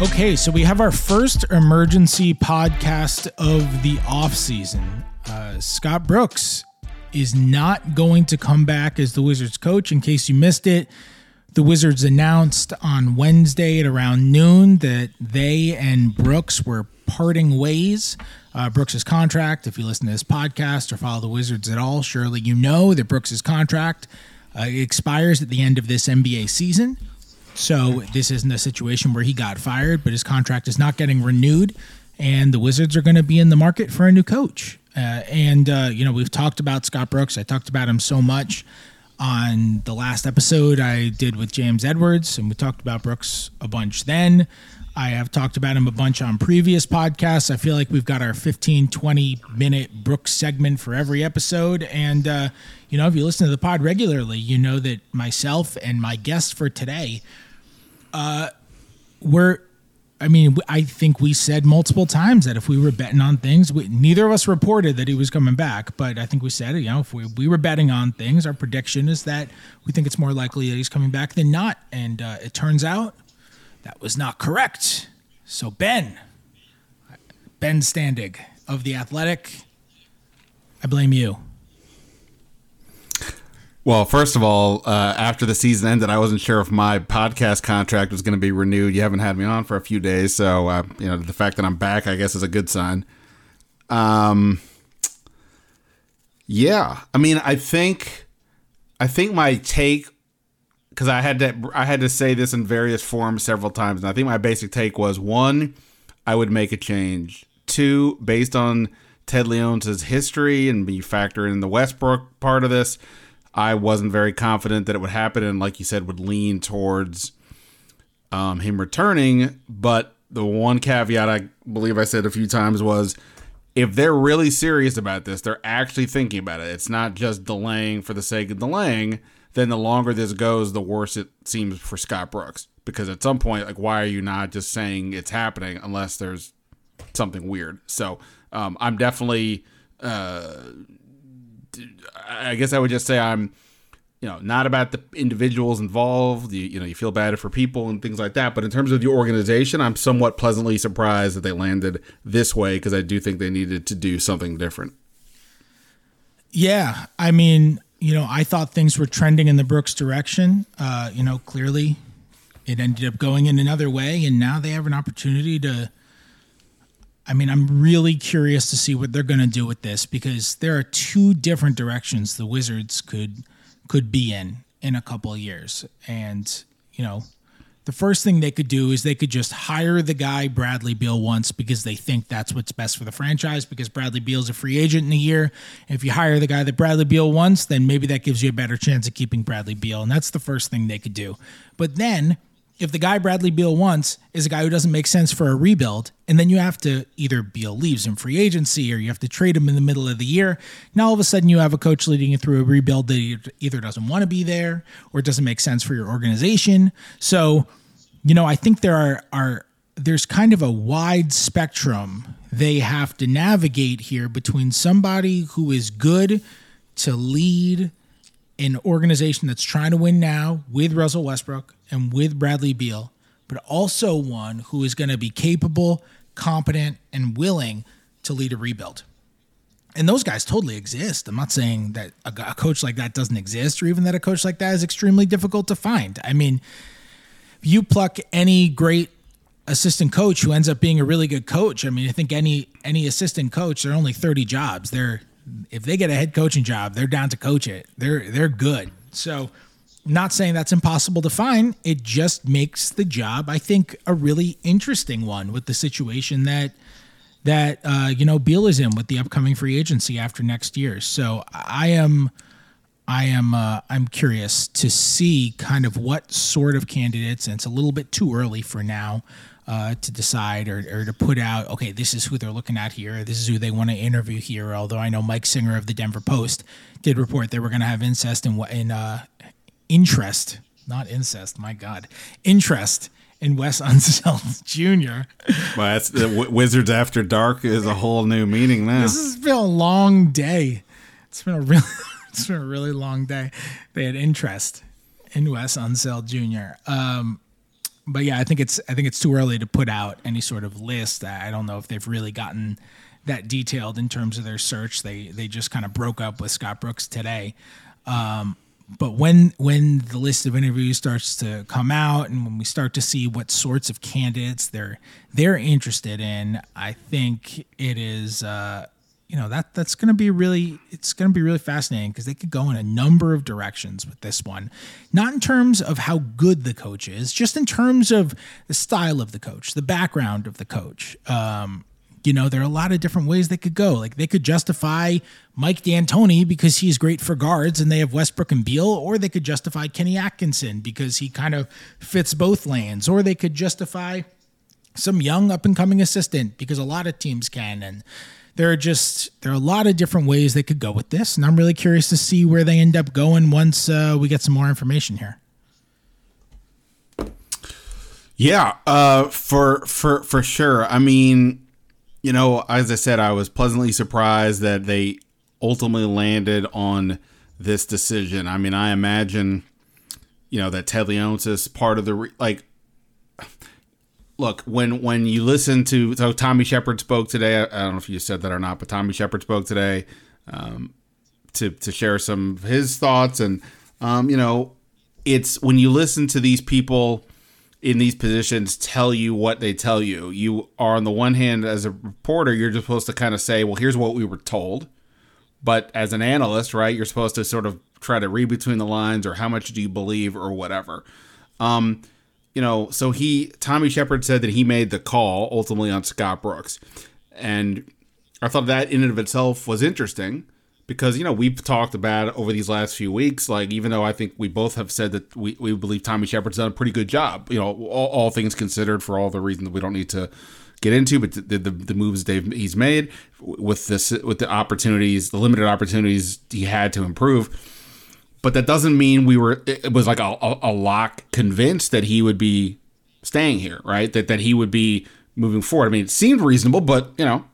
Okay, so we have our first emergency podcast of the off season. Uh, Scott Brooks is not going to come back as the Wizards coach. In case you missed it, the Wizards announced on Wednesday at around noon that they and Brooks were parting ways. Uh, Brooks's contract, if you listen to this podcast or follow the Wizards at all, surely you know that Brooks's contract uh, expires at the end of this NBA season. So this isn't a situation where he got fired, but his contract is not getting renewed, and the Wizards are going to be in the market for a new coach. Uh, and uh, you know we've talked about Scott Brooks. I talked about him so much on the last episode I did with James Edwards, and we talked about Brooks a bunch then. I have talked about him a bunch on previous podcasts. I feel like we've got our 15, 20 minute Brooks segment for every episode. And, uh, you know, if you listen to the pod regularly, you know that myself and my guest for today uh, we're I mean, I think we said multiple times that if we were betting on things, we, neither of us reported that he was coming back. But I think we said, you know, if we, we were betting on things, our prediction is that we think it's more likely that he's coming back than not. And uh, it turns out that was not correct. So, Ben, Ben Standig of The Athletic, I blame you. Well, first of all, uh, after the season ended, I wasn't sure if my podcast contract was going to be renewed. You haven't had me on for a few days, so uh, you know the fact that I'm back, I guess, is a good sign. Um, yeah, I mean, I think, I think my take, because I had to, I had to say this in various forms several times, and I think my basic take was one, I would make a change. Two, based on Ted Leonsis' history and me factor in the Westbrook part of this I wasn't very confident that it would happen, and like you said, would lean towards um, him returning. But the one caveat I believe I said a few times was if they're really serious about this, they're actually thinking about it. It's not just delaying for the sake of delaying. Then the longer this goes, the worse it seems for Scott Brooks. Because at some point, like, why are you not just saying it's happening unless there's something weird? So um, I'm definitely. Uh, I guess I would just say I'm, you know, not about the individuals involved. You, you know, you feel bad for people and things like that. But in terms of the organization, I'm somewhat pleasantly surprised that they landed this way because I do think they needed to do something different. Yeah, I mean, you know, I thought things were trending in the Brooks direction. Uh, you know, clearly, it ended up going in another way, and now they have an opportunity to I mean, I'm really curious to see what they're going to do with this because there are two different directions the Wizards could could be in in a couple of years. And, you know, the first thing they could do is they could just hire the guy Bradley Beal wants because they think that's what's best for the franchise because Bradley Beal's a free agent in a year. If you hire the guy that Bradley Beal wants, then maybe that gives you a better chance of keeping Bradley Beal. And that's the first thing they could do. But then if the guy Bradley Beal wants is a guy who doesn't make sense for a rebuild, and then you have to either Beal leaves in free agency or you have to trade him in the middle of the year, now all of a sudden you have a coach leading you through a rebuild that either doesn't want to be there or doesn't make sense for your organization. So, you know, I think there are are there's kind of a wide spectrum they have to navigate here between somebody who is good to lead an organization that's trying to win now with Russell Westbrook and with Bradley Beal, but also one who is going to be capable, competent, and willing to lead a rebuild. And those guys totally exist. I'm not saying that a, a coach like that doesn't exist or even that a coach like that is extremely difficult to find. I mean, you pluck any great assistant coach who ends up being a really good coach, I mean, I think any any assistant coach, there are only 30 jobs. They're if they get a head coaching job, they're down to coach it. They're they're good. So, not saying that's impossible to find. It just makes the job, I think, a really interesting one with the situation that that uh, you know Beal is in with the upcoming free agency after next year. So I am. I am uh, I'm curious to see kind of what sort of candidates, and it's a little bit too early for now, uh, to decide or, or to put out, okay, this is who they're looking at here. This is who they want to interview here. Although I know Mike Singer of the Denver Post did report they were going to have incest and in, in uh, interest, not incest. My God, interest in Wes Unseld Jr. Well, that's the w- Wizards After Dark is a whole new meaning now. This has been a long day. It's been a really, it's been a really long day. They had interest in Wes Unseld Jr. Um, but yeah, I think it's I think it's too early to put out any sort of list. I don't know if they've really gotten that detailed in terms of their search. They they just kind of broke up with Scott Brooks today. Um, but when when the list of interviews starts to come out and when we start to see what sorts of candidates they're they're interested in, I think it is uh, you know that that's going to be really it's going to be really fascinating because they could go in a number of directions with this one. Not in terms of how good the coach is just in terms of the style of the coach the background of the coach. Um, you know there are a lot of different ways they could go. Like they could justify mike d'antoni because he's great for guards and they have westbrook and beal or they could justify kenny atkinson because he kind of fits both lanes or they could justify some young up and coming assistant because a lot of teams can and there are just there are a lot of different ways they could go with this, and I'm really curious to see where they end up going once uh, we get some more information here. Yeah, uh, for for for sure. I mean, you know, as I said, I was pleasantly surprised that they ultimately landed on this decision. I mean, I imagine, you know, that Ted Leonsis part of the re- like look when when you listen to so Tommy Sheppard spoke today. I, I, don't know if you said that or not, but Tommy Sheppard spoke today um, to to share some of his thoughts, and um, you know, it's when you listen to these people in these positions tell you what they tell you. You are on the one hand as a reporter, you're just supposed to kind of say, well, here's what we were told. But as an analyst, right, you're supposed to sort of try to read between the lines or how much do you believe or whatever. Um, you know, so he Tommy Sheppard said that he made the call ultimately on Scott Brooks, and I thought that in and of itself was interesting because you know we've talked about over these last few weeks. Like even though I think we both have said that we, we believe Tommy Sheppard's done a pretty good job, you know, all, all things considered, for all the reasons we don't need to get into, but the the, the moves he's made with this with the opportunities, the limited opportunities he had to improve but that doesn't mean we were it was like a, a, a, lock convinced that he would be staying here right? That that he would be moving forward. I mean it seemed reasonable but you know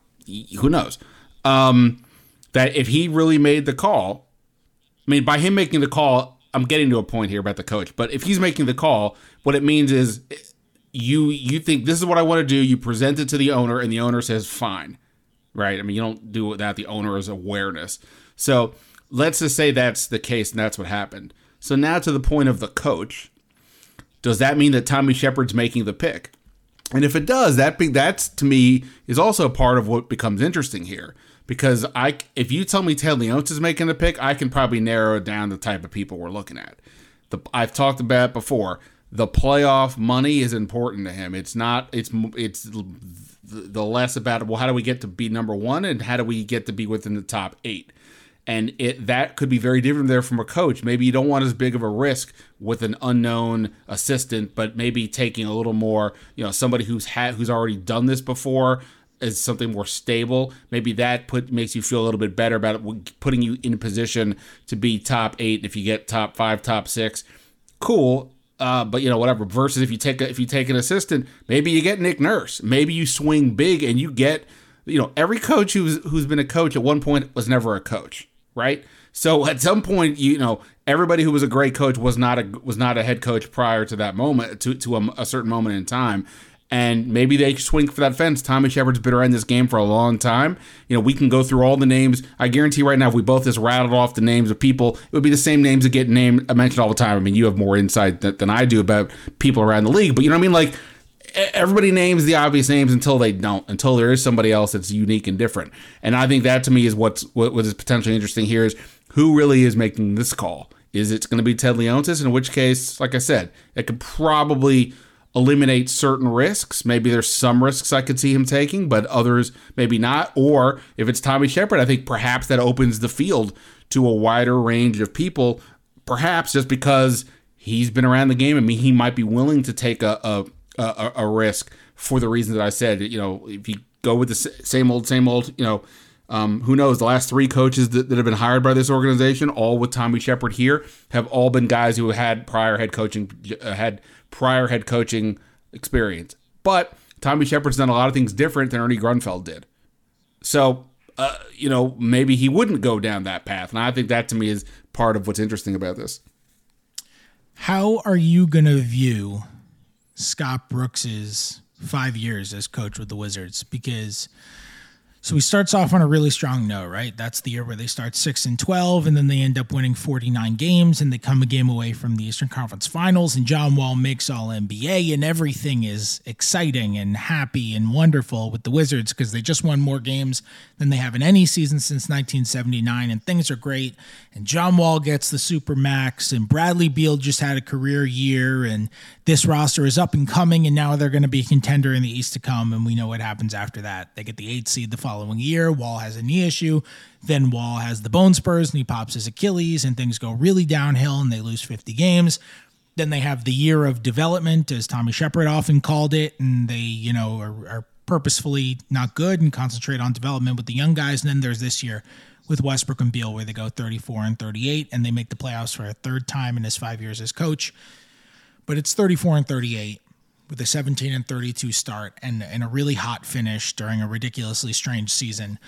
who knows? Um, that if he really made the call i mean by him making the call i'm getting to a point here about the coach but if he's making the call what it means is you you think this is what i want to do you present it to the owner and the owner says fine. Right? I mean you don't do it without the owner's awareness. So let's just say that's the case and that's what happened. So now to the point of the coach, does that mean that Tommy Sheppard's making the pick? And if it does, that be, that's to me is also part of what becomes interesting here. Because I, if you tell me Ted Leonsis is making the pick, I can probably narrow down the type of people we're looking at. The, I've talked about before. The playoff money is important to him. It's not. It's it's the less about well, how do we get to be number one, and how do we get to be within the top eight and it that could be very different there from a coach. Maybe you don't want as big of a risk with an unknown assistant, but maybe taking a little more, you know, somebody who's had who's already done this before is something more stable. Maybe that put makes you feel a little bit better about it, putting you in position to be top eight. If you get top five, top six, cool. Uh, but you know whatever. Versus if you take a, if you take an assistant, maybe you get Nick Nurse. Maybe you swing big and you get you know every coach who's who's been a coach at one point was never a coach right? So at some point, you know, everybody who was a great coach was not a was not a head coach prior to that moment to to a, a certain moment in time. And maybe they swing for that fence. Tommy Sheppard's been around this game for a long time. You know, we can go through all the names. I guarantee right now, if we both just rattled off the names of people, it would be the same names that get named mentioned all the time. I mean, you have more insight than I do about people around the league, but you know what I mean? Like everybody names the obvious names until they don't, until there is somebody else that's unique and different. And I think that to me is what's what, what is potentially interesting here is who really is making this call. Is it going to be Ted Leonsis? In which case, like I said, it could probably eliminate certain risks. Maybe there's some risks I could see him taking, but others maybe not. Or if it's Tommy Sheppard I think perhaps that opens the field to a wider range of people. Perhaps just because he's been around the game. I mean, he might be willing to take a, a a, a, risk for the reasons that I said. You know, if you go with the same old, same old, you know, um, who knows? The last three coaches that, that, have been hired by this organization, all with Tommy Sheppard here, have all been guys who had prior head coaching uh, had prior head coaching experience. But Tommy Sheppard's done a lot of things different than Ernie Grunfeld did. So, uh, you know, maybe he wouldn't go down that path, and I think that to me is part of what's interesting about this. How are you going to view Scott Brooks's five years as coach with the Wizards because so he starts off on a really strong note, right? That's the year where they start 6 and 12 and then they end up winning 49 games and they come a game away from the Eastern Conference Finals and John Wall makes all NBA and everything is exciting and happy and wonderful with the Wizards because they just won more games than they have in any season since 1979 and things are great and John Wall gets the super max and Bradley Beal just had a career year and this roster is up and coming and now they're going to be a contender in the East to come and we know what happens after that. They get the 8th seed the following year. Wall has a knee issue. Then Wall has the bone spurs and he pops his Achilles, and things go really downhill and they lose 50 games. Then they have the year of development, as Tommy Sheppard often called it, and they, you know, are, are purposefully not good and concentrate on development with the young guys. And then there's this year with Westbrook and Beal where they go 34 and 38 and they make the playoffs for a third time in his five years as coach. But it's 34 and 38 with a 17 and 32 start and, and a really hot finish during a ridiculously strange season.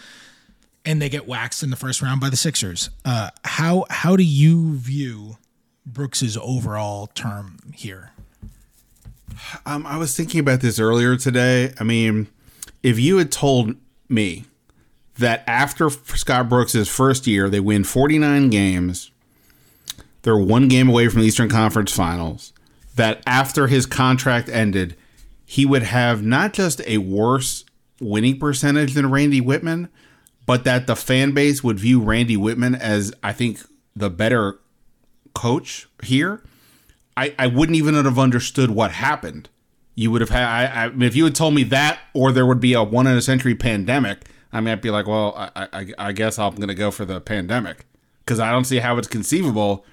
And they get waxed in the first round by the Sixers. Uh, how how do you view Brooks's overall term here? Um, I was thinking about this earlier today. I mean, if you had told me that after Scott Brooks's first year, they win 49 games, they're one game away from the Eastern Conference Finals, that after his contract ended, he would have not just a worse winning percentage than Randy Wittman, but that the fan base would view Randy Wittman as, I think, the better coach here. I, I wouldn't even have understood what happened. You would have had, I, I mean, if you had told me that, or there would be a one in a century pandemic, I I'd be like, well, I, I, I guess I'm going to go for the pandemic because I don't see how it's conceivable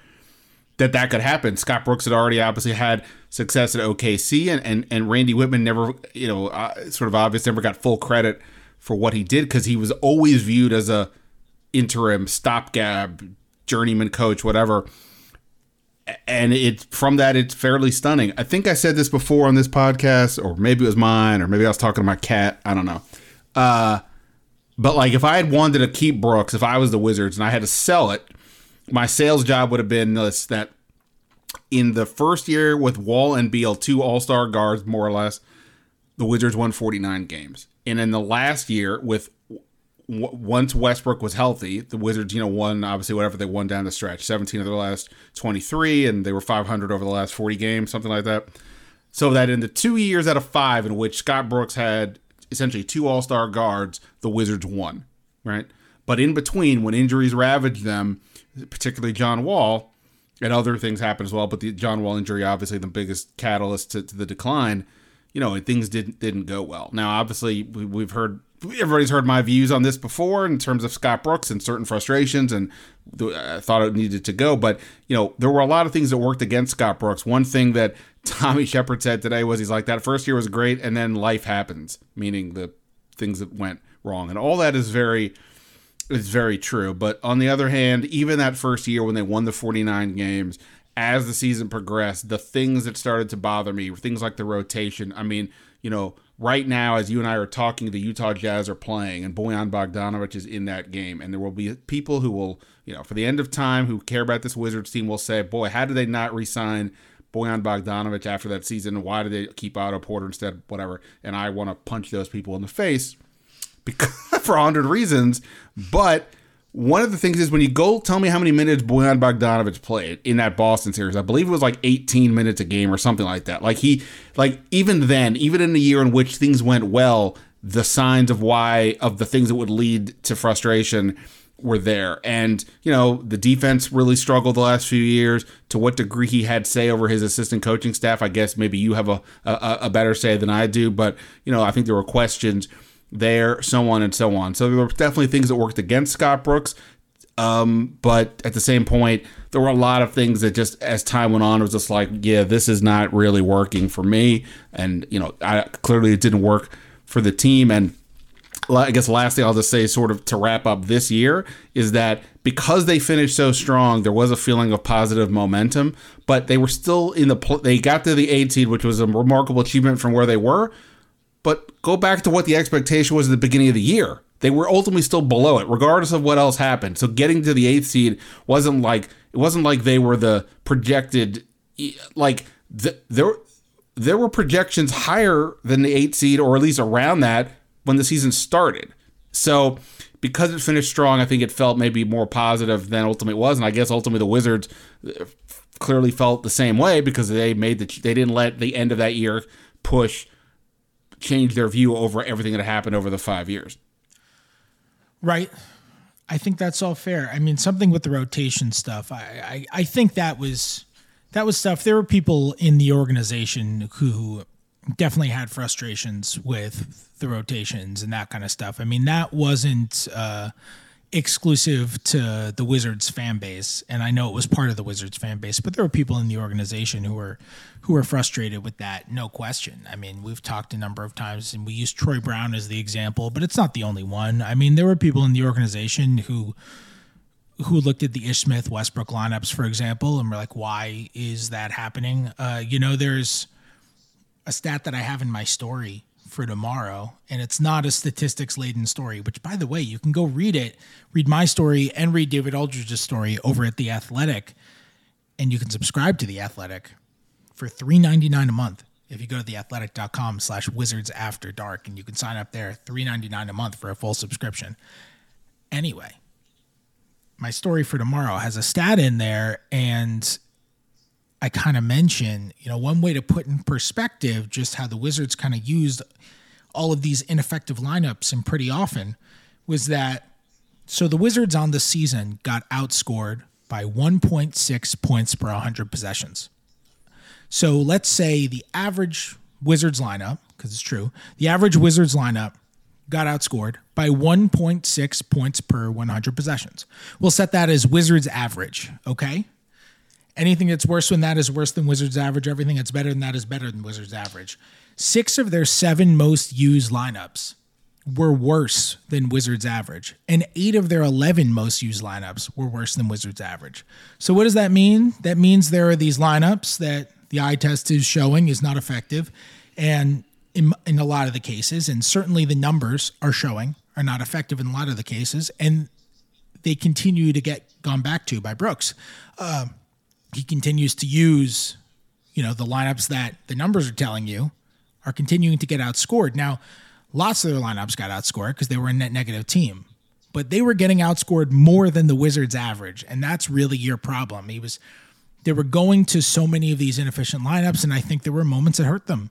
that that could happen. Scott Brooks had already obviously had success at OKC, and and, and Randy Wittman never, you know, uh, sort of obvious never got full credit for what he did because he was always viewed as a interim stopgap journeyman coach, whatever. And it from that it's fairly stunning. I think I said this before on this podcast, or maybe it was mine, or maybe I was talking to my cat. I don't know. Uh, but like if I had wanted to keep Brooks, if I was the Wizards and I had to sell it my sales job would have been this that in the first year with Wall and Beal, two All Star guards, more or less, the Wizards won 49 games. And in the last year, with once Westbrook was healthy, the Wizards, you know, won obviously whatever they won down the stretch, 17 of their last 23, and they were 500 over the last 40 games, something like that. So that in the two years out of five in which Scott Brooks had essentially two All Star guards, the Wizards won, right? But in between, when injuries ravaged them, particularly John Wall, and other things happened as well. But the John Wall injury, obviously, the biggest catalyst to, to the decline. You know, things didn't didn't go well. Now, obviously, we, we've heard everybody's heard my views on this before in terms of Scott Brooks and certain frustrations, and I uh, thought it needed to go. But you know, there were a lot of things that worked against Scott Brooks. One thing that Tommy Sheppard said today was he's like that first year was great, and then life happens, meaning the things that went wrong, and all that is very it's very true. But on the other hand, even that first year when they won the 49 games, as the season progressed, the things that started to bother me, were things like the rotation. I mean, you know, right now, as you and I are talking, the Utah Jazz are playing, and Bojan Bogdanovic is in that game. And there will be people who will, you know, for the end of time, who care about this Wizards team will say, boy, how did they not re sign Bojan Bogdanovic after that season? Why did they keep Otto Porter instead? Whatever. And I want to punch those people in the face because, for a hundred reasons. But one of the things is when you go tell me how many minutes Bojan Bogdanovic played in that Boston series, I believe it was like 18 minutes a game or something like that. Like he, like even then, even in the year in which things went well, the signs of why of the things that would lead to frustration were there. And, you know, the defense really struggled the last few years. To what degree he had say over his assistant coaching staff, I guess maybe you have a, a, a better say than I do. But, you know, I think there were questions there, so on and so on. So there were definitely things that worked against Scott Brooks. Um, but at the same point, there were a lot of things that just as time went on, it was just like, yeah, this is not really working for me. And, you know, I, clearly it didn't work for the team. And I guess lastly, I'll just say, sort of to wrap up this year, is that because they finished so strong, there was a feeling of positive momentum, but they were still in the, they got to the eight seed, which was a remarkable achievement from where they were but go back to what the expectation was at the beginning of the year. They were ultimately still below it, regardless of what else happened. So getting to the eighth seed wasn't like it wasn't like they were the projected like the, there there were projections higher than the eight seed, or at least around that, when the season started. So because it finished strong, I think it felt maybe more positive than ultimately was, and I guess ultimately the Wizards uh, clearly felt the same way because they made the they didn't let the end of that year push change their view over everything that happened over the five years. Right. I think that's all fair. I mean, something with the rotation stuff. I, I, I think that was that was stuff. There were people in the organization who definitely had frustrations with the rotations and that kind of stuff. I mean, that wasn't uh, exclusive to the Wizards fan base, and I know it was part of the Wizards fan base, but there were people in the organization who were who were frustrated with that, no question. I mean, we've talked a number of times, and we used Troy Brown as the example, but it's not the only one. I mean, there were people in the organization who who looked at the Ish Smith Westbrook lineups, for example, and were like, "Why is that happening?" Uh, you know, there's a stat that I have in my story for tomorrow, and it's not a statistics laden story, which, by the way, you can go read it, read my story, and read David Aldridge's story over at The Athletic. And you can subscribe to The Athletic for $3.99 a month if you go to theathletic.com slash wizards after dark and you can sign up there $3.99 a month for a full subscription anyway my story for tomorrow has a stat in there and I kind of mention, you know, one way to put in perspective just how the Wizards kind of used all of these ineffective lineups and pretty often was that so the Wizards on the season got outscored by 1.6 points per 100 possessions. So let's say the average Wizards lineup, because it's true, the average Wizards lineup got outscored by 1.6 points per 100 possessions. We'll set that as Wizards average, okay? Anything that's worse than that is worse than Wizards average. Everything that's better than that is better than Wizards average. Six of their seven most used lineups were worse than Wizards average, and eight of their 11 most used lineups were worse than Wizards average. So, what does that mean? That means there are these lineups that the eye test is showing is not effective, and in, in a lot of the cases, and certainly the numbers are showing are not effective in a lot of the cases, and they continue to get gone back to by Brooks. Uh, he continues to use, you know, the lineups that the numbers are telling you are continuing to get outscored. Now, lots of their lineups got outscored because they were a net negative team, but they were getting outscored more than the Wizards average, and that's really your problem. He was they were going to so many of these inefficient lineups, and I think there were moments that hurt them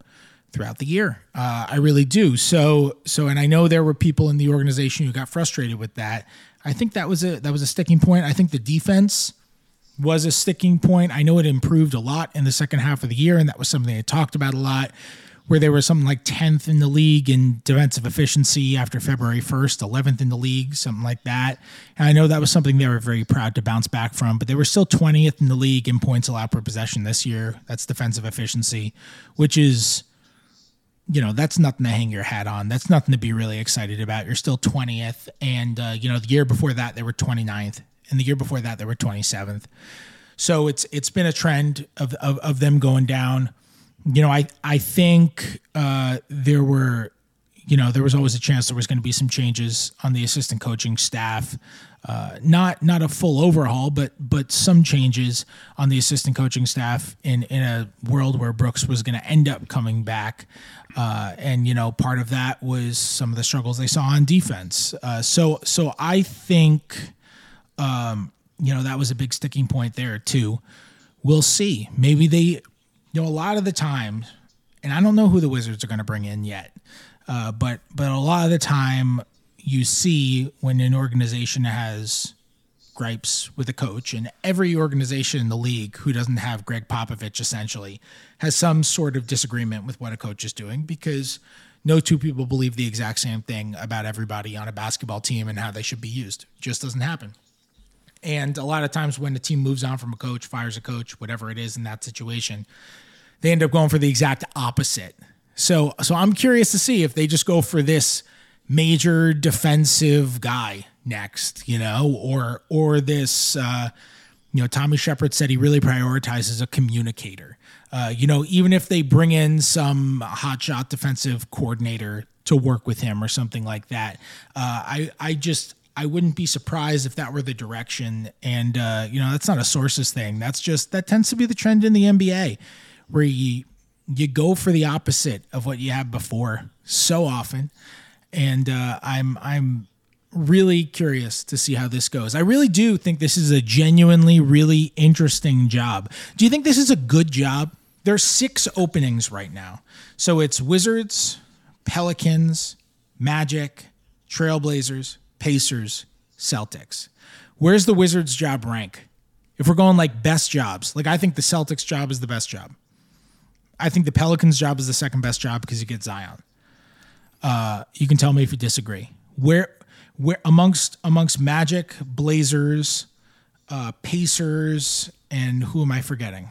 throughout the year. Uh, I really do. So so, and I know there were people in the organization who got frustrated with that. I think that was a that was a sticking point. I think the defense was a sticking point. I know it improved a lot in the second half of the year, and that was something they talked about a lot, where they were something like 10th in the league in defensive efficiency after February 1st, 11th in the league, something like that. And I know that was something they were very proud to bounce back from, but they were still 20th in the league in points allowed per possession this year. That's defensive efficiency, which is you know that's nothing to hang your hat on that's nothing to be really excited about you're still 20th and uh, you know the year before that they were 29th and the year before that they were 27th. So it's it's been a trend of of, of them going down. You know, I I think uh, there were you know there was always a chance there was going to be some changes on the assistant coaching staff. Uh, not not a full overhaul, but but some changes on the assistant coaching staff in in a world where Brooks was going to end up coming back, uh, and you know part of that was some of the struggles they saw on defense. Uh, so so I think um, you know, that was a big sticking point there too. We'll see. Maybe they, you know, a lot of the time, and I don't know who the Wizards are going to bring in yet, uh, but but a lot of the time you see when an organization has gripes with a coach, and every organization in the league who doesn't have Gregg Popovich essentially has some sort of disagreement with what a coach is doing because no two people believe the exact same thing about everybody on a basketball team and how they should be used. It just doesn't happen. And a lot of times when the team moves on from a coach, fires a coach, whatever it is in that situation, they end up going for the exact opposite. So so I'm curious to see if they just go for this major defensive guy next, you know, or or this uh, you know, Tommy Sheppard said he really prioritizes a communicator. Uh, you know, even if they bring in some hotshot defensive coordinator to work with him or something like that, uh, I I just I wouldn't be surprised if that were the direction. And uh, you know, that's not a sources thing. That's just that tends to be the trend in the NBA, where you you go for the opposite of what you had before so often, and uh, I'm I'm really curious to see how this goes. I really do think this is a genuinely really interesting job. Do you think this is a good job? There's six openings right now. So it's Wizards, Pelicans, Magic, Trailblazers, Pacers, Celtics. Where's the Wizards job rank? If we're going like best jobs, like I think the Celtics job is the best job. I think the Pelicans job is the second best job because you get Zion. Uh, you can tell me if you disagree. Where where amongst amongst Magic, Blazers, uh, Pacers, and who am I forgetting?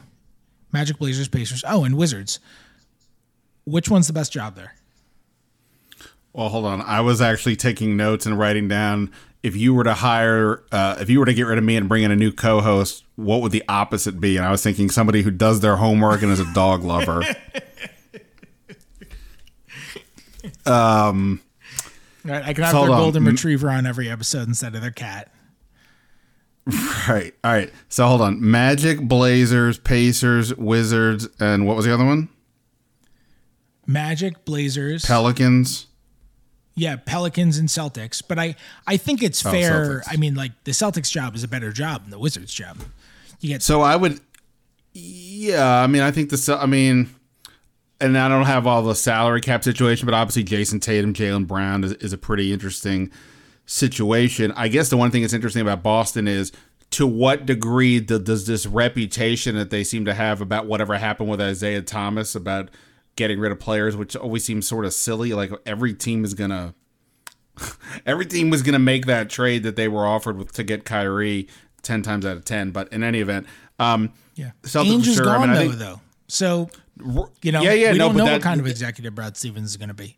Magic, Blazers, Pacers. Oh, and Wizards. Which one's the best job there? Well, hold on. I was actually taking notes and writing down if you were to hire, uh, if you were to get rid of me and bring in a new co-host, what would the opposite be? And I was thinking somebody who does their homework and is a dog lover. um, Right, I can have so their golden on. retriever on every episode instead of their cat. Right. All right. So hold on. Magic, Blazers, Pacers, Wizards, and what was the other one? Magic, Blazers, Pelicans. Yeah, Pelicans and Celtics. But I, I think it's oh, fair. I mean, like the Celtics job is a better job than the Wizards job. You get so I would. Yeah, I mean, I think the. I mean, and I don't have all the salary cap situation, but obviously Jayson Tatum, Jaylen Brown is, is a pretty interesting situation. I guess the one thing that's interesting about Boston is to what degree does this reputation that they seem to have about whatever happened with Isaiah Thomas about getting rid of players, which always seems sort of silly. Like every team is gonna, every team was gonna make that trade that they were offered with to get Kyrie ten times out of ten. But in any event, um, yeah, Ainge is sure. gone I mean, though, think, though. So you know, yeah, yeah, we no, don't know that, what kind of executive Brad Stevens is going to be.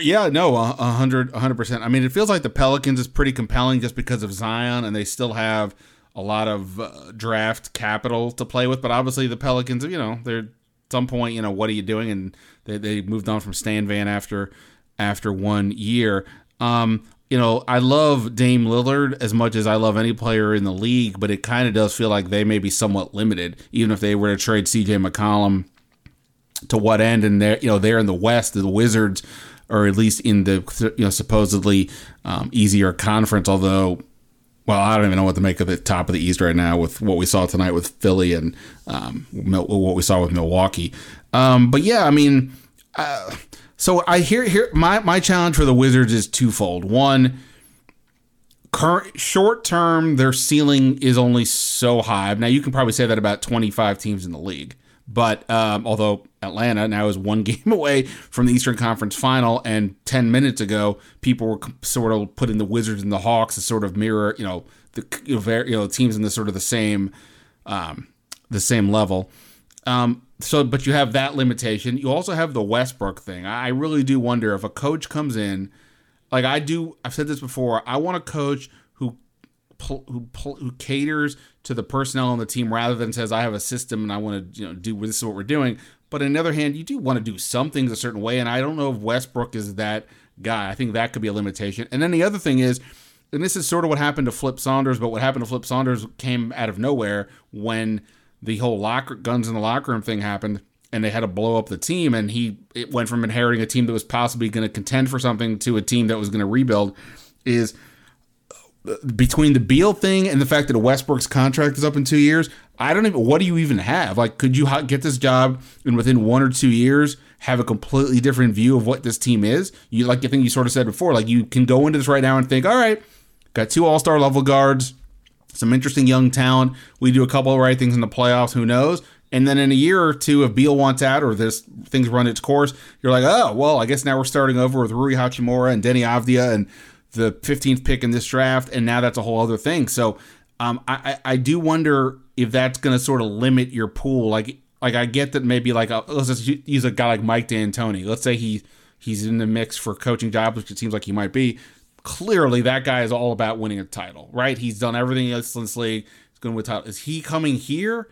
Yeah, no, a hundred, a hundred percent. I mean, it feels like the Pelicans is pretty compelling just because of Zion, and they still have a lot of uh, draft capital to play with. But obviously, the Pelicans, you know, they're some point, you know, what are you doing? And they, they moved on from Stan Van after after one year. Um, you know, I love Dame Lillard as much as I love any player in the league, but it kind of does feel like they may be somewhat limited, even if they were to trade CJ McCollum. To what end? And they're you know they're in the West, the Wizards, or at least in the you know supposedly um, easier conference. Although, well, I don't even know what to make of the top of the East right now with what we saw tonight with Philly and um, what we saw with Milwaukee. Um, but yeah, I mean. Uh, so I hear here my my challenge for the Wizards is twofold. One, current short term, their ceiling is only so high. Now you can probably say that about 25 teams in the league. But um, although Atlanta now is one game away from the Eastern Conference Final, and 10 minutes ago, people were sort of putting the Wizards and the Hawks as sort of mirror, you know, the you know, very, you know teams in the sort of the same um, the same level. Um, so, but you have that limitation. You also have the Westbrook thing. I really do wonder if a coach comes in, like I do. I've said this before. I want a coach who who, caters to the personnel on the team rather than says I have a system and I want to you know do this is what we're doing. But on the other hand, you do want to do some things a certain way, and I don't know if Westbrook is that guy. I think that could be a limitation. And then the other thing is, and this is sort of what happened to Flip Saunders, but what happened to Flip Saunders came out of nowhere when the whole locker guns in the locker room thing happened and they had to blow up the team and he it went from inheriting a team that was possibly going to contend for something to a team that was going to rebuild is between the Beal thing and the fact that Westbrook's contract is up in 2 years I don't even what do you even have like could you get this job and within 1 or 2 years have a completely different view of what this team is you like the thing you sort of said before like you can go into this right now and think all right got two all-star level guards some interesting young talent. We do a couple of right things in the playoffs. Who knows? And then in a year or two, if Beal wants out or this things run its course, you're like, oh well, I guess now we're starting over with Rui Hachimura and Deni Avdija and the 15th pick in this draft, and now that's a whole other thing. So um, I, I do wonder if that's going to sort of limit your pool. Like like I get that maybe like a, uh, let's just use a guy like Mike D'Antoni. Let's say he he's in the mix for coaching jobs, which it seems like he might be clearly that guy is all about winning a title, right? He's done everything in this league. He's going to win title. Is he coming here?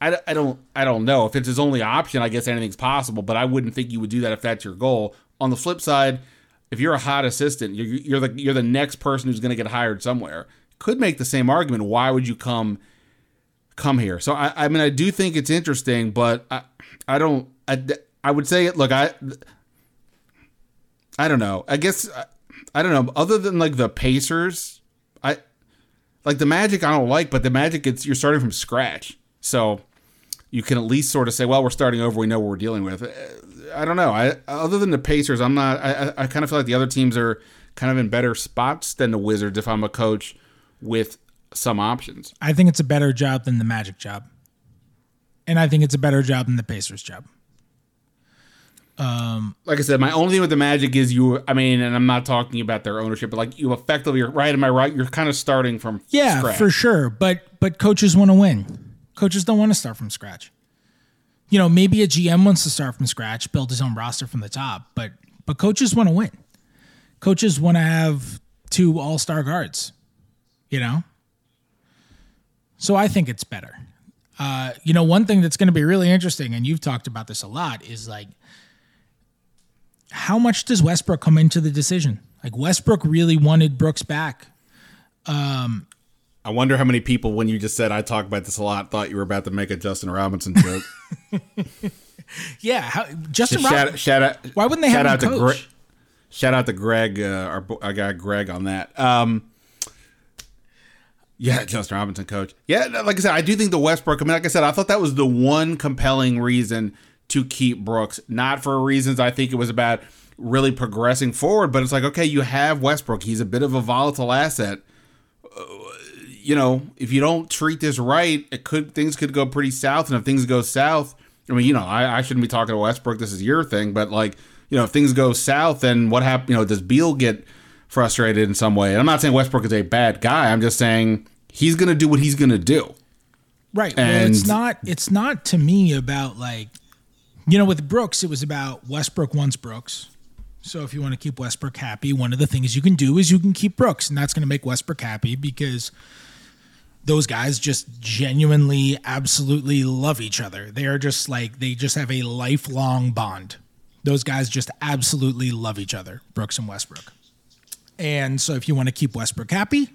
I, I don't I don't know if it's his only option. I guess anything's possible, but I wouldn't think you would do that if that's your goal. On the flip side, if you're a hot assistant, you're, you're the you're the next person who's going to get hired somewhere. Could make the same argument. Why would you come come here. So I, I mean, I do think it's interesting, but I, I don't. I, I would say, look, I, I don't know. I guess I don't know. Other than like the Pacers, I like the Magic. I don't like, but the Magic, it's you're starting from scratch, so you can at least sort of say, well, we're starting over. We know what we're dealing with. I don't know. I other than the Pacers, I'm not. I I kind of feel like the other teams are kind of in better spots than the Wizards. If I'm a coach with some options, I think it's a better job than the Magic job, and I think it's a better job than the Pacers job. Um, like I said, my only thing with the Magic is you. I mean, and I'm not talking about their ownership, but like you effectively, you're right. Am I right? You're kind of starting from Yeah, scratch. for sure. But but coaches want to win. Coaches don't want to start from scratch. You know, maybe a GM wants to start from scratch, build his own roster from the top, but but coaches want to win. Coaches want to have two all-star guards, you know? So I think it's better. Uh, you know, one thing that's going to be really interesting, and you've talked about this a lot, is like how much does Westbrook come into the decision? Like Westbrook really wanted Brooks back. I wonder how many people, when you just said I talk about this a lot, thought you were about to make a Justin Robinson joke. Yeah, how, Justin. shout, Rob- shout out. Why wouldn't they shout have out him to coach? Gre- Shout out to Greg, uh, our, bo- our guy Greg on that. Um, yeah, Justin Robinson, coach. Yeah, like I said, I do think the Westbrook. I mean, like I said, I thought that was the one compelling reason to keep Brooks. Not for reasons I think it was about really progressing forward, but it's like okay, you have Westbrook. He's a bit of a volatile asset. You know, if you don't treat this right, it could things could go pretty south. And if things go south, I mean, you know, I, I shouldn't be talking to Westbrook. This is your thing, but like, you know, if things go south, then what happens? You know, does Beal get frustrated in some way? And I'm not saying Westbrook is a bad guy. I'm just saying he's going to do what he's going to do. Right. well, it's not. It's not to me about like, you know, with Brooks, it was about Westbrook wants Brooks. So if you want to keep Westbrook happy, one of the things you can do is you can keep Brooks, and that's going to make Westbrook happy because those guys just genuinely, absolutely love each other. They are just like they just have a lifelong bond. Those guys just absolutely love each other, Brooks and Westbrook. And so if you want to keep Westbrook happy,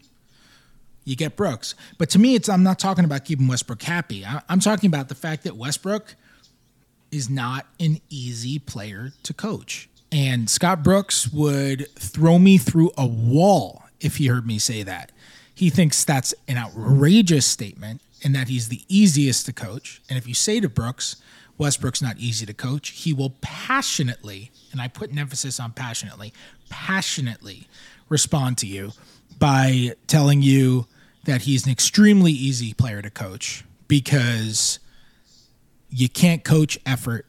you get Brooks. But to me, it's I'm not talking about keeping Westbrook happy. I, I'm talking about the fact that Westbrook is not an easy player to coach. And Scott Brooks would throw me through a wall if he heard me say that. He thinks that's an outrageous statement and that he's the easiest to coach. And if you say to Brooks, Westbrook's not easy to coach, he will passionately, and I put an emphasis on passionately, passionately respond to you by telling you that he's an extremely easy player to coach because you can't coach effort.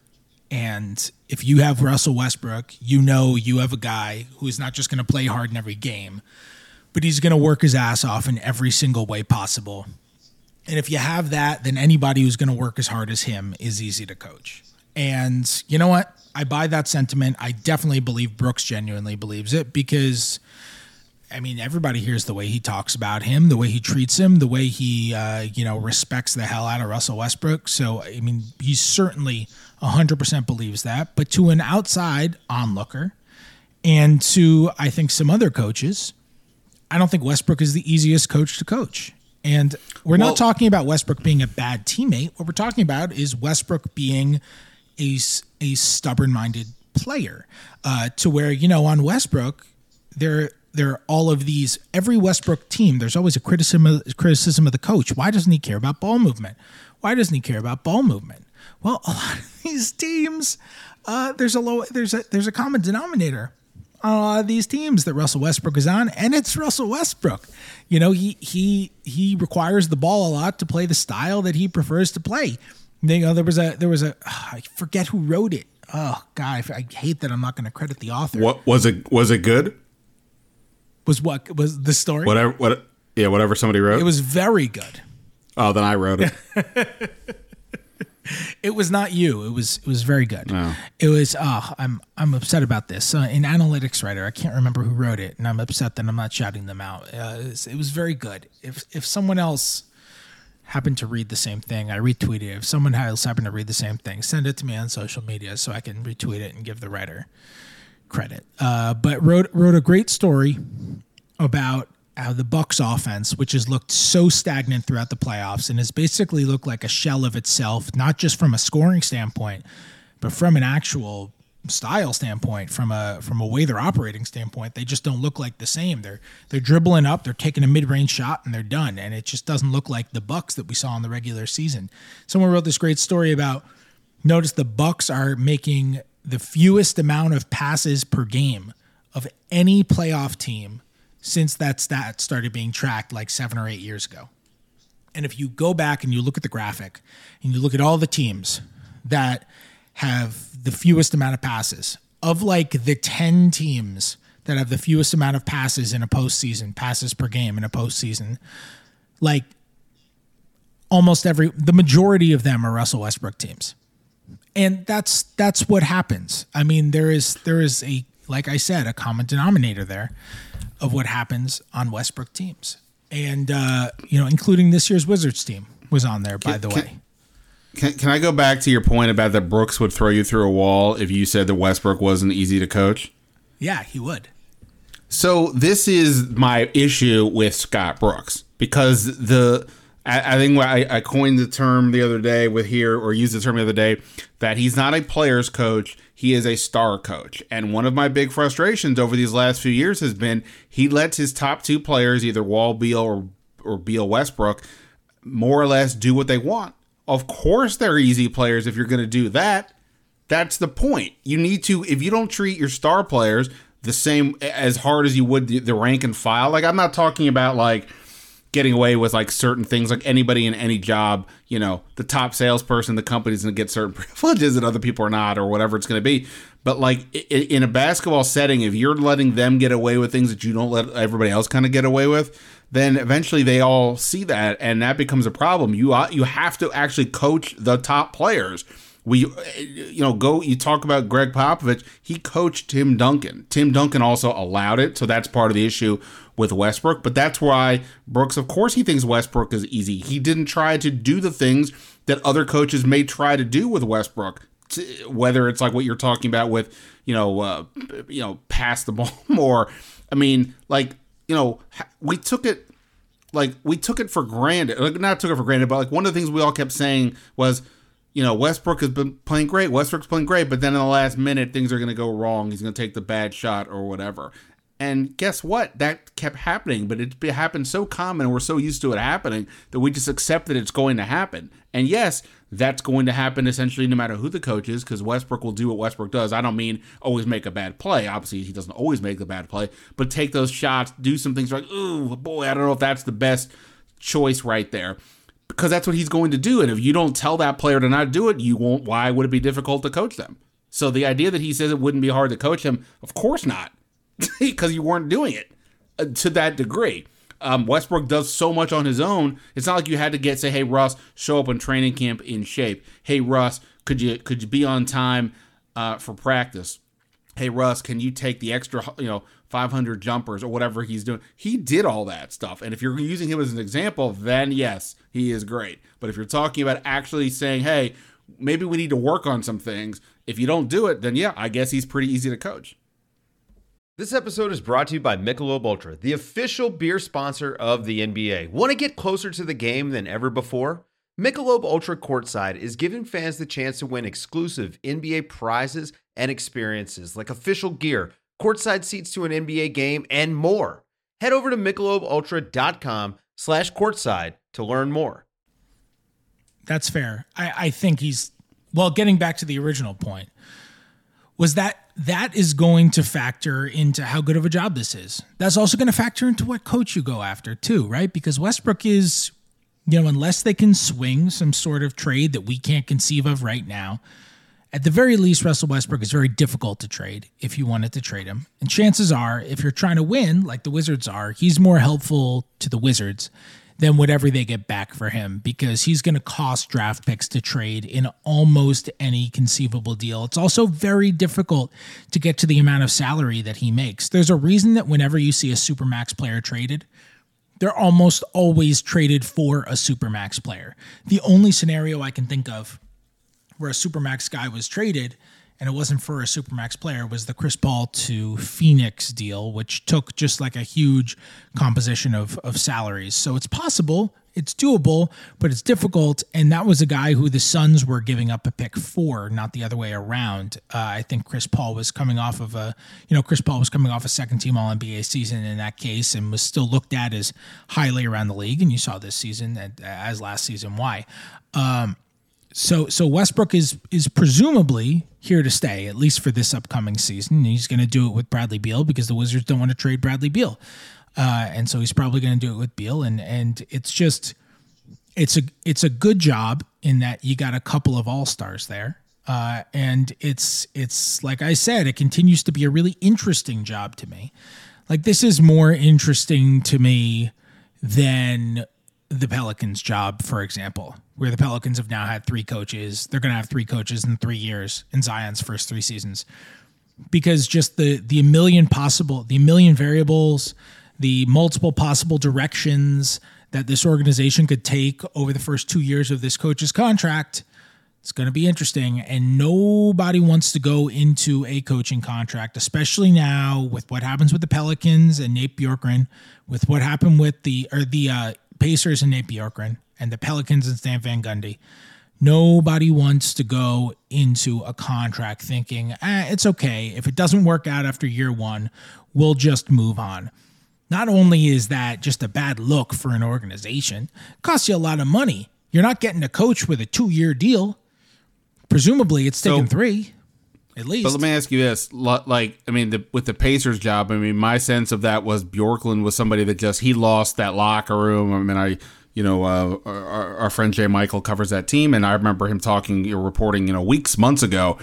And if you have Russell Westbrook, you know you have a guy who is not just going to play hard in every game, but he's going to work his ass off in every single way possible. And if you have that, then anybody who's going to work as hard as him is easy to coach. And you know what? I buy that sentiment. I definitely believe Brooks genuinely believes it because I mean, everybody hears the way he talks about him, the way he treats him, the way he, uh, you know, respects the hell out of Russell Westbrook. So, I mean, he certainly 100% believes that. But to an outside onlooker and to, I think, some other coaches, I don't think Westbrook is the easiest coach to coach. And we're Well- not talking about Westbrook being a bad teammate. What we're talking about is Westbrook being a, a stubborn minded player uh, to where, you know, on Westbrook, there there are all of these every Westbrook team there's always a criticism of, criticism of the coach why doesn't he care about ball movement why doesn't he care about ball movement well a lot of these teams uh, there's a low there's a there's a common denominator on a lot of these teams that Russell Westbrook is on and it's Russell Westbrook you know he he he requires the ball a lot to play the style that he prefers to play you uh, know there was a there was a I forget who wrote it oh god I, I hate that I'm not going to credit the author What was it? Was it good? was what was the story Whatever. What? Yeah, whatever somebody wrote. It was very good. oh, then I wrote it. It was not you. It was it was very good. Oh. It was. Oh, I'm I'm upset about this. Uh, an analytics writer. I can't remember who wrote it, and I'm upset that I'm not shouting them out. Uh, it, was, it was very good. If if someone else happened to read the same thing, I retweeted it. If someone else happened to read the same thing, send it to me on social media so I can retweet it and give the writer credit. Uh, but wrote wrote a great story about how the Bucks offense, which has looked so stagnant throughout the playoffs and has basically looked like a shell of itself, not just from a scoring standpoint, but from an actual style standpoint, from a from a way they're operating standpoint, they just don't look like the same. They're they're dribbling up, they're taking a mid range shot, and they're done. And it just doesn't look like the Bucks that we saw in the regular season. Someone wrote this great story about notice the Bucks are making the fewest amount of passes per game of any playoff team since that stat started being tracked like seven or eight years ago. And if you go back and you look at the graphic and you look at all the teams that have the fewest amount of passes. Of like the 10 teams that have the fewest amount of passes in a postseason, passes per game in a postseason, like almost every the majority of them are Russell Westbrook teams. And that's that's what happens. I mean, there is there is a like I said, a common denominator there of what happens on Westbrook teams. And uh, you know, including this year's Wizards team was on there, by Can- the can- way. Can, can I go back to your point about that Brooks would throw you through a wall if you said that Westbrook wasn't easy to coach? Yeah, he would. So this is my issue with Scott Brooks because the I, I think I, I coined the term the other day with here or used the term the other day that he's not a player's coach, he is a star coach. And one of my big frustrations over these last few years has been he lets his top two players, either Wall Beal or or Beal Westbrook, more or less do what they want. Of course they're easy players if you're going to do that. That's the point. You need to if you don't treat your star players the same as hard as you would the, the rank and file. Like I'm not talking about like getting away with like certain things like anybody in any job, you know, the top salesperson, the company's going to get certain privileges that other people are not or whatever it's going to be. But like in a basketball setting, if you're letting them get away with things that you don't let everybody else kind of get away with, then eventually they all see that and that becomes a problem. You uh, you have to actually coach the top players. We, you know, go. You talk about Gregg Popovich. He coached Tim Duncan. Tim Duncan also allowed it, so that's part of the issue with Westbrook. But that's why Brooks, of course, he thinks Westbrook is easy. He didn't try to do the things that other coaches may try to do with Westbrook. Whether it's like what you're talking about with, you know, uh, you know, pass the ball more. I mean, like, you know, we took it like we took it for granted. Like not took it for granted, but like one of the things we all kept saying was, you know, Westbrook has been playing great. Westbrook's playing great, but then in the last minute things are going to go wrong. He's going to take the bad shot or whatever. And guess what? That kept happening, but it happened so common. We're so used to it happening that we just accept that it's going to happen. And yes, that's going to happen essentially no matter who the coach is, because Westbrook will do what Westbrook does. I don't mean always make a bad play. Obviously, he doesn't always make the bad play, but take those shots, do some things like, ooh, boy, I don't know if that's the best choice right there. Because that's what he's going to do. And if you don't tell that player to not do it, you won't. Why would it be difficult to coach them? So the idea that he says it wouldn't be hard to coach him, of course not, because you weren't doing it uh, to that degree. Um, Westbrook does so much on his own. It's not like you had to get say, "Hey Russ, show up in training camp in shape." Hey Russ, could you could you be on time uh, for practice? Hey Russ, can you take the extra you know 500 jumpers or whatever he's doing? He did all that stuff, and if you're using him as an example, then yes, he is great. But if you're talking about actually saying, "Hey, maybe we need to work on some things," if you don't do it, then yeah, I guess he's pretty easy to coach. This episode is brought to you by Michelob Ultra, the official beer sponsor of the NBA. Want to get closer to the game than ever before? Michelob Ultra Courtside is giving fans the chance to win exclusive NBA prizes and experiences like official gear, courtside seats to an NBA game, and more. Head over to michelobultra.com slash courtside to learn more. That's fair. I, I think he's well. Getting back to the original point, was that that is going to factor into how good of a job this is. That's also going to factor into what coach you go after too, right? Because Westbrook is, you know, unless they can swing some sort of trade that we can't conceive of right now. At the very least, Russell Westbrook is very difficult to trade if you wanted to trade him. And chances are, if you're trying to win, like the Wizards are, he's more helpful to the Wizards than whatever they get back for him because he's going to cost draft picks to trade in almost any conceivable deal. It's also very difficult to get to the amount of salary that he makes. There's a reason that whenever you see a Supermax player traded, they're almost always traded for a Supermax player. The only scenario I can think of where a Supermax guy was traded and it wasn't for a supermax player, was the Chris Paul to Phoenix deal, which took just like a huge composition of of salaries. So it's possible, it's doable, but it's difficult. And that was a guy who the Suns were giving up a pick for, not the other way around. Uh, I think Chris Paul was coming off of a, you know, Chris Paul was coming off a second team All NBA season in that case and was still looked at as highly around the league. And you saw this season, and as last season, why. Um, so so Westbrook is is presumably here to stay at least for this upcoming season. He's going to do it with Bradley Beal because the Wizards don't want to trade Bradley Beal, uh, and so he's probably going to do it with Beal. And and it's just it's a it's a good job in that you got a couple of all stars there. Uh, and it's it's like I said, it continues to be a really interesting job to me. Like this is more interesting to me than the Pelicans' job, for example, where the Pelicans have now had three coaches. They're going to have three coaches in three years in Zion's first three seasons, because just the the million possible, the million variables, the multiple possible directions that this organization could take over the first two years of this coach's contract. It's going to be interesting, and nobody wants to go into a coaching contract, especially now with what happens with the Pelicans and Nate Bjorkgren, with what happened with the or the uh, Pacers and Nate Bjorkgren and the Pelicans and Stan Van Gundy. Nobody wants to go into a contract thinking, eh, it's okay. If it doesn't work out after year one, we'll just move on. Not only is that just a bad look for an organization, costs you a lot of money. You're not getting a coach with a two year deal. Presumably, it's taking so, three at least. But let me ask you this: like, I mean, the, with the Pacers job, I mean, my sense of that was Bjorklund was somebody that just he lost that locker room. I mean, I. You know, uh, our, our, friend J. Michael covers that team, and I remember him talking, you know, reporting, you know, weeks, months ago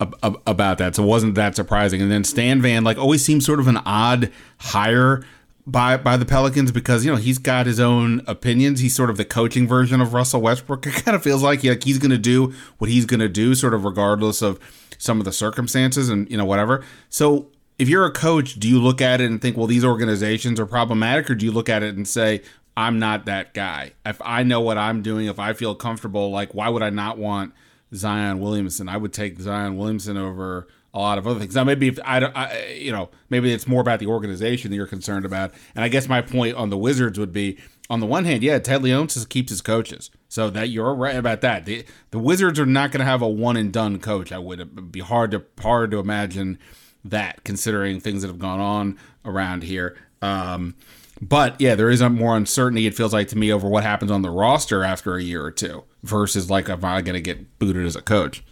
about that. So it wasn't that surprising. And then Stan Van, like, always seems sort of an odd hire by by the Pelicans because you know he's got his own opinions. He's sort of the coaching version of Russell Westbrook. It kind of feels like, like he's going to do what he's going to do, sort of regardless of some of the circumstances and you know whatever. So if you're a coach, do you look at it and think, well, these organizations are problematic, or do you look at it and say, I'm not that guy. If I know what I'm doing, if I feel comfortable, like why would I not want Zion Williamson? I would take Zion Williamson over a lot of other things. Now, maybe if I, I, you know, maybe it's more about the organization that you're concerned about. And I guess my point on the Wizards would be, on the one hand, yeah, Ted Leonsis keeps his coaches. So that you're right about that. The the Wizards are not going to have a one and done coach. I would it'd be hard to hard to imagine that considering things that have gone on around here. Um, but yeah, there is more uncertainty. It feels like to me over what happens on the roster after a year or two versus like am I going to get booted as a coach?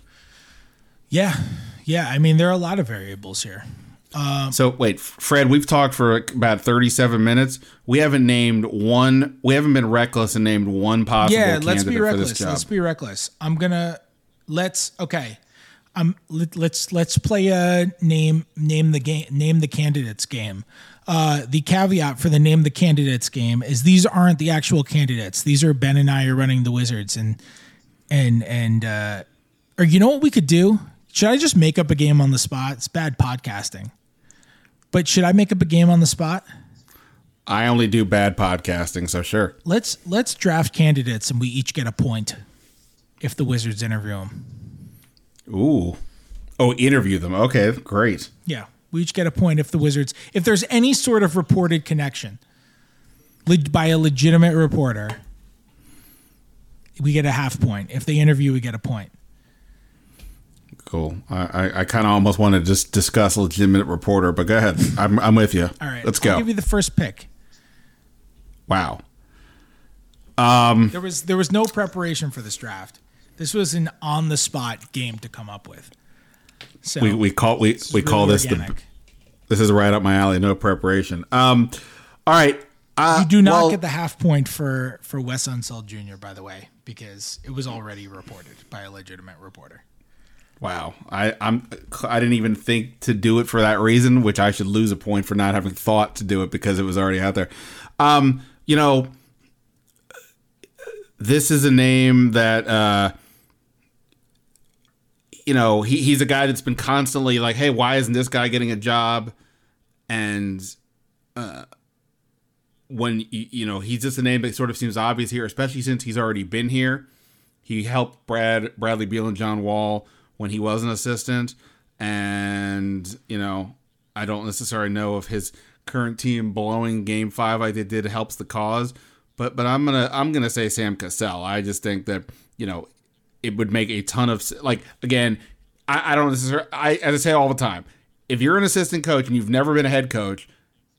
Yeah, yeah. I mean, there are a lot of variables here. Um, so wait, Fred, we've talked for about 37 minutes. We haven't named one. We haven't been reckless and named one possible. Yeah, let's be reckless. Let's be reckless. I'm gonna let's okay. Um, let, let's let's play a name name the game name the candidates game. Uh, the caveat for the name the candidates game is these aren't the actual candidates. These are Ben and I are running the Wizards and and and uh, or you know what we could do? Should I just make up a game on the spot? It's bad podcasting. But should I make up a game on the spot? I only do bad podcasting, so sure. Let's let's draft candidates and we each get a point if the Wizards interview them. Ooh. Oh, interview them. Okay, great. Yeah. We each get a point if the Wizards if there's any sort of reported connection by a legitimate reporter, we get a half point. If they interview, we get a point. Cool. I, I, I kind of almost want to just discuss legitimate reporter, but go ahead. I'm, I'm with you. All right. Let's go. I'll give you the first pick. Wow. Um, there was there was no preparation for this draft. This was an on the spot game to come up with. So we, we call we, we really call this organic. the this is right up my alley. No preparation. Um, all right. Uh, you do not well, get the half point for for Wes Unseld Jr. By the way, because it was already reported by a legitimate reporter. Wow, I I'm I didn't even think to do it for that reason, which I should lose a point for not having thought to do it because it was already out there. Um, you know, this is a name that uh, you know he, he's a guy that's been constantly like, hey, why isn't this guy getting a job? And uh, when you know he's just a name that sort of seems obvious here, especially since he's already been here. He helped Brad Bradley Beal and John Wall when he was an assistant, and you know, I don't necessarily know if his current team blowing Game Five like they did helps the cause, but but I'm gonna I'm gonna say Sam Cassell. I just think that you know it would make a ton of like again. I, I don't necessarily. I as I say all the time, if you're an assistant coach and you've never been a head coach,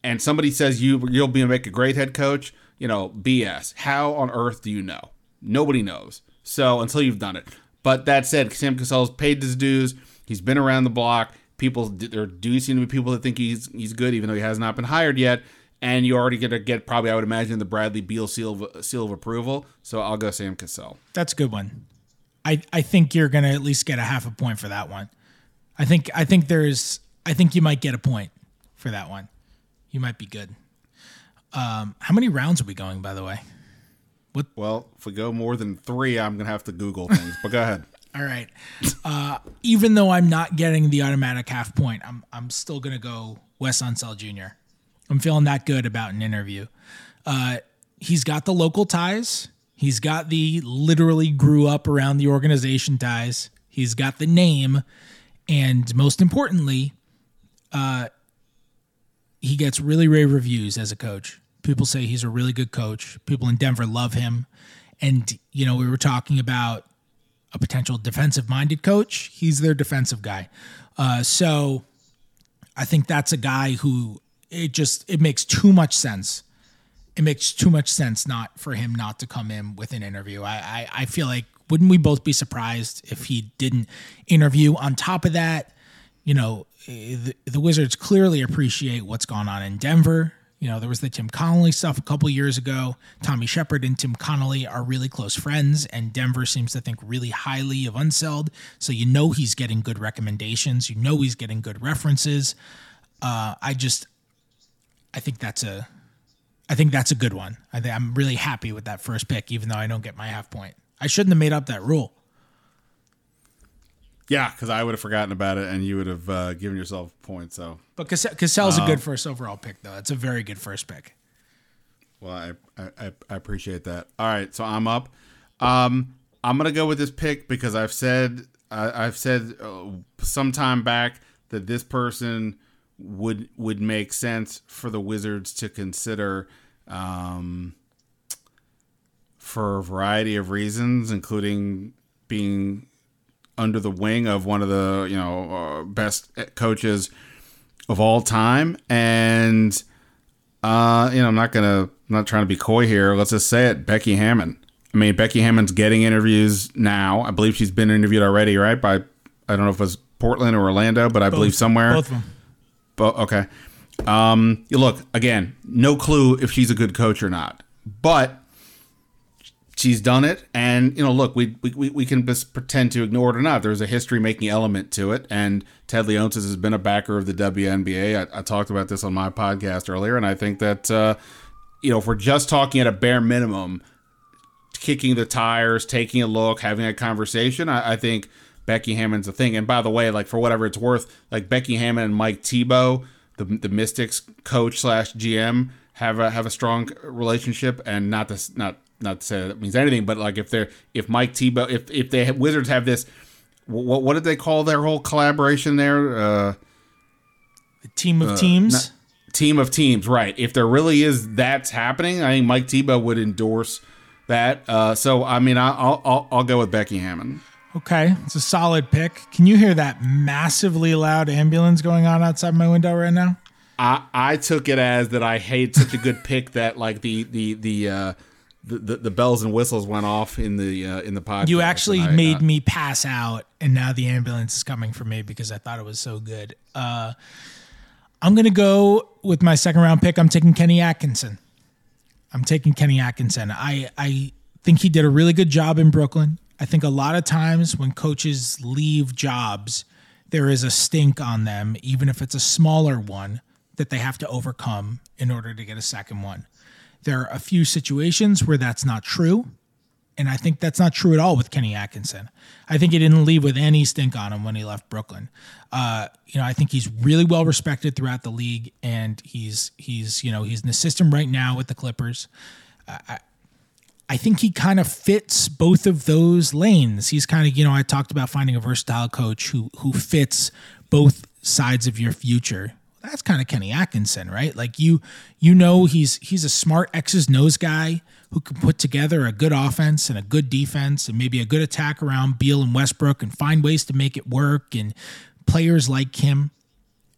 and somebody says you you'll be make a great head coach, you know, BS. How on earth do you know? Nobody knows. So until you've done it. But that said, Sam Cassell's paid his dues. He's been around the block. People there do seem to be people that think he's he's good, even though he has not been hired yet. And you're already gonna get probably I would imagine the Bradley Beal seal of, seal of approval. So I'll go Sam Cassell. That's a good one. I I think you're gonna at least get a half a point for that one. I think I think there's I think you might get a point for that one. You might be good. Um, how many rounds are we going, by the way? Well, if we go more than three, I'm gonna have to Google things. but go ahead. All right. Uh, even though I'm not getting the automatic half point, I'm I'm still gonna go Wes Unseld Jr. I'm feeling that good about an interview. Uh, he's got the local ties. He's got the literally grew up around the organization ties. He's got the name, and most importantly, uh, he gets really rave reviews as a coach. People say he's a really good coach. People in Denver love him. And, you know, we were talking about a potential defensive minded coach. He's their defensive guy. Uh, so I think that's a guy who it just it makes too much sense. It makes too much sense not for him not to come in with an interview. I, I, I feel like wouldn't we both be surprised if he didn't interview? On top of that, you know, the, the Wizards clearly appreciate what's gone on in Denver. You know, there was the Tim Connolly stuff a couple years ago. Tommy Sheppard and Tim Connolly are really close friends, and Denver seems to think really highly of Unseld. So you know he's getting good recommendations. You know he's getting good references. Uh, I just, I think that's a, I think that's a good one. I think I'm really happy with that first pick, even though I don't get my half point. I shouldn't have made up that rule. Yeah, because I would have forgotten about it, and you would have uh, given yourself points. So, but Cassell's uh, a good first overall pick, though. It's a very good first pick. Well, I I, I appreciate that. All right, so I'm up. Um, I'm gonna go with this pick because I've said uh, I've said uh, some time back that this person would would make sense for the Wizards to consider. Um, for a variety of reasons, including being under the wing of one of the you know uh, best coaches of all time, and uh, you know I'm not gonna I'm not trying to be coy here. Let's just say it, Becky Hammon. I mean, Becky Hammon's getting interviews now. I believe she's been interviewed already, right? By I don't know if it was Portland or Orlando, but I both, believe somewhere. Both of them. But okay. Um, you look again. No clue if she's a good coach or not, but she's done it. And you know look we, we we can just pretend to ignore it or not. There's a history making element to it. And ted leonsis has been a backer of the WNBA I, I talked about this on my podcast earlier. And i think that uh, you know if we're just talking at a bare minimum kicking the tires taking a look having a conversation i, I think becky hammon's a thing. And by the way like for whatever it's worth like becky hammond and mike thibault the, the mystics coach slash gm have a have a strong relationship and not this not not to say that means anything, but like if they're if Mike Thibault if if they have, Wizards have this, what what did they call their whole collaboration there? Uh, team of uh, teams. Not, team of teams, right? If there really is that's happening, I think Mike Thibault would endorse that. Uh, so I mean, I'll, I'll I'll go with Becky Hammon. Okay, it's a solid pick. Can you hear that massively loud ambulance going on outside my window right now? I I took it as that I hate such a good pick that like the the the uh, the, the, bells and whistles went off in the uh, in the podcast. You actually I, made uh, me pass out, and now the ambulance is coming for me because I thought it was so good. Uh, I'm gonna go with my second round pick. I'm taking Kenny Atkinson. I'm taking Kenny Atkinson. I I think he did a really good job in Brooklyn. I think a lot of times when coaches leave jobs, there is a stink on them, even if it's a smaller one that they have to overcome in order to get a second one. There are a few situations where that's not true. And I think that's not true at all with Kenny Atkinson. I think he didn't leave with any stink on him when he left Brooklyn. Uh, you know, I think he's really well respected throughout the league, and he's he's you know he's in the system right now with the Clippers. I I think he kind of fits both of those lanes. He's kind of, you know, I talked about finding a versatile coach who who fits both sides of your future. That's kind of Kenny Atkinson, right? Like you you know he's he's a smart X's nose guy who can put together a good offense and a good defense and maybe a good attack around Beal and Westbrook and find ways to make it work and players like him.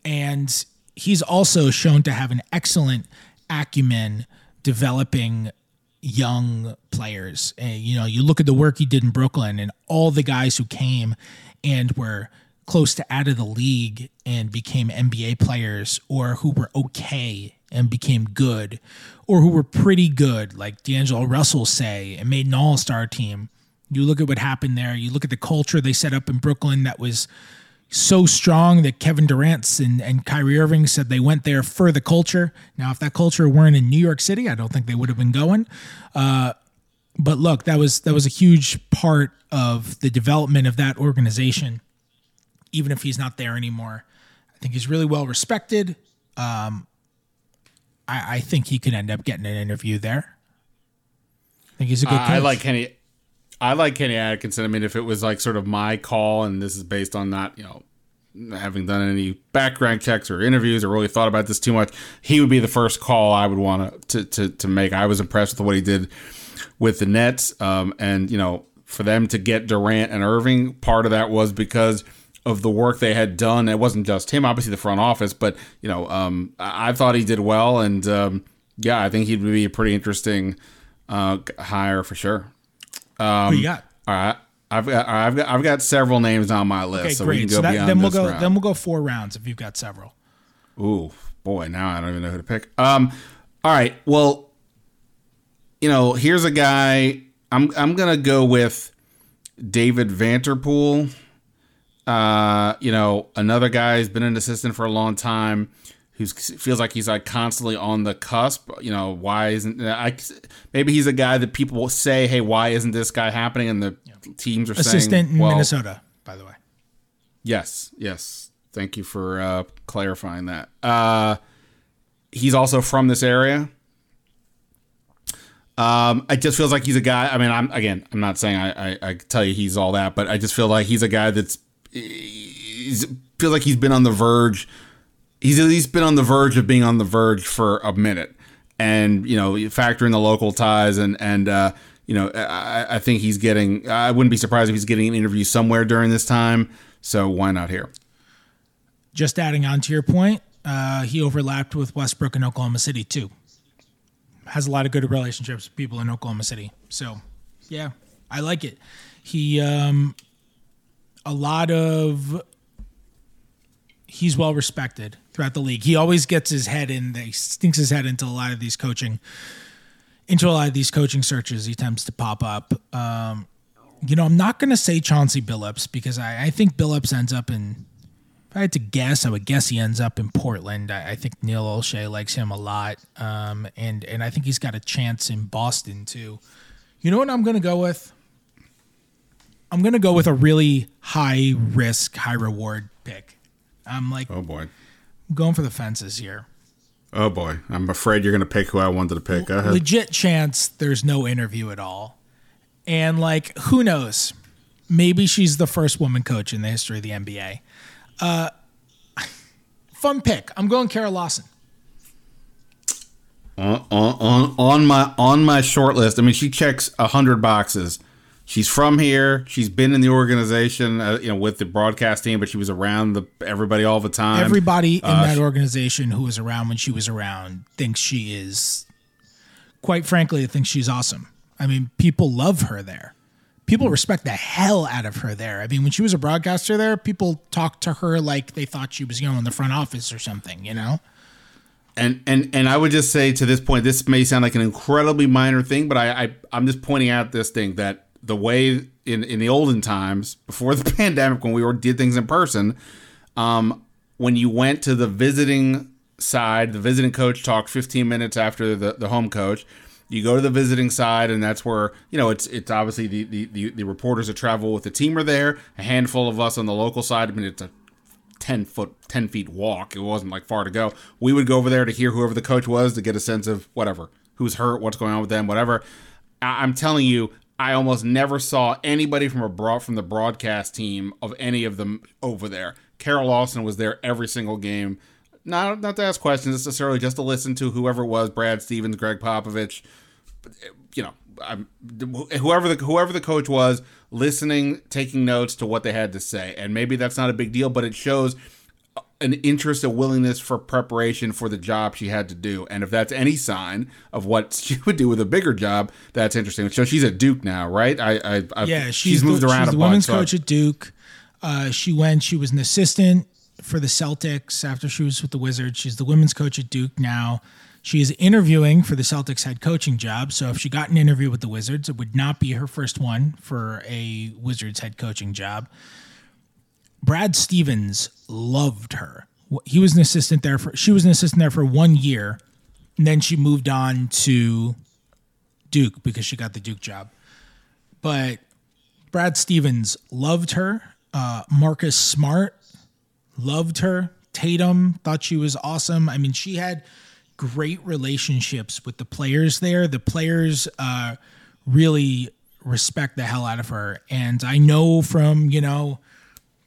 And he's also shown to have an excellent acumen developing young players. And, you know, you look at the work he did in Brooklyn and all the guys who came and were close to out of the league and became NBA players or who were okay and became good or who were pretty good, like D'Angelo Russell say, and made an all star team. You look at what happened there. You look at the culture they set up in Brooklyn that was so strong that Kevin Durant and, and Kyrie Irving said they went there for the culture. Now, if that culture weren't in New York City, I don't think they would have been going. Uh, but look, that was that was a huge part of the development of that organization. Even if he's not there anymore, I think he's really well respected. Um, I, I think he could end up getting an interview there. I think he's a good. I, I like Kenny. I like Kenny Atkinson. I mean, if it was like sort of my call, and this is based on not, you know, having done any background checks or interviews or really thought about this too much, he would be the first call I would want to to to make. I was impressed with what he did with the Nets, um, and you know, for them to get Durant and Irving, part of that was because of the work they had done. It wasn't just him, obviously the front office, but you know, um, I, thought he did well, and um, yeah, I think he'd be a pretty interesting uh, hire for sure. Um, Who you got? All right. I've got I've got I've got several names on my list, okay, so great. we can go so that, beyond then we'll go round. then we'll go four rounds if you've got several. Ooh, boy, now I don't even know who to pick. Um, all right, well, you know, here's a guy. I'm I'm gonna go with David Vanterpool. Uh, you know, another guy who's been an assistant for a long time who feels like he's like constantly on the cusp. You know, why isn't I? Maybe he's a guy that people will say, "Hey, why isn't this guy happening?" And the yeah. teams are assistant saying, in well, Minnesota, by the way. Yes, yes. Thank you for uh, clarifying that. Uh, he's also from this area. Um, it just feels like he's a guy. I mean, I'm again, I'm not saying I, I, I tell you he's all that, but I just feel like he's a guy that's he's feels like he's been on the verge he's at least been on the verge of being on the verge for a minute. And, you know, factor in the local ties and, and, uh, you know, I, I think he's getting, I wouldn't be surprised if he's getting an interview somewhere during this time. So why not here? Just adding on to your point, uh, he overlapped with Westbrook in Oklahoma City too. Has a lot of good relationships with people in Oklahoma City. So, yeah, I like it. He, um, a lot of he's well respected throughout the league. He always gets his head in. He stinks his head into a lot of these coaching, into a lot of these coaching searches. He tends to pop up. Um, you know, I'm not going to say Chauncey Billups because I, I think Billups ends up in. If I had to guess, I would guess he ends up in Portland. I, I think Neil Olshey likes him a lot, um, and and I think he's got a chance in Boston too. You know what I'm going to go with? I'm going to go with a really high risk, high reward pick. I'm like, oh boy, I'm going for the fences here. Oh boy, I'm afraid you're going to pick who I wanted to pick. Legit chance there's no interview at all, and like who knows? Maybe she's the first woman coach in the history of the NBA. Uh, fun pick. I'm going Kara Lawson. On, on on my on my short list. I mean, she checks a hundred boxes she's from here. She's been in the organization, uh, you know, with the broadcast team, but she was around the everybody all the time. Everybody in uh, that organization who was around when she was around thinks she is, quite frankly, thinks she's awesome. I mean, people love her there. People respect the hell out of her there. I mean, when she was a broadcaster there, people talked to her like they thought she was, you know, in the front office or something, you know? and and and I would just say to this point, this may sound like an incredibly minor thing, but I, I I'm just pointing out this thing that the way in in the olden times before the pandemic when we were did things in person, um, when you went to the visiting side, the visiting coach talked 15 minutes after the, the home coach. You go to the visiting side, and that's where you know it's it's obviously the, the, the, the reporters that travel with the team are there. A handful of us on the local side. I mean, it's a 10 foot 10 feet walk it wasn't like far to go we would go over there to hear whoever the coach was to get a sense of whatever who's hurt what's going on with them whatever I- I'm telling you, I almost never saw anybody from a broad from the broadcast team of any of them over there. Kara Lawson was there every single game. Not not to ask questions necessarily, just to listen to whoever it was, Brad Stevens, Gregg Popovich, eh, you know, I'm, whoever the whoever the coach was, listening, taking notes to what they had to say, and maybe that's not a big deal, but it shows an interest, a willingness for preparation for the job she had to do. And if that's any sign of what she would do with a bigger job, that's interesting. So she's at Duke now, right? I, I, I yeah, she's, she's moved the, around she's a the bunch. women's so- coach at Duke. Uh, she went. She was an assistant for the Celtics after she was with the Wizards. She's the women's coach at Duke now. She is interviewing for the Celtics head coaching job. So if she got an interview with the Wizards, it would not be her first one for a Wizards head coaching job. Brad Stevens loved her. He was an assistant there for she was an assistant there for one year, and then she moved on to Duke because she got the Duke job. But Brad Stevens loved her. Uh, Marcus Smart loved her. Tatum thought she was awesome. I mean, she had great relationships with the players there. The players uh, really respect the hell out of her. And I know from, you know,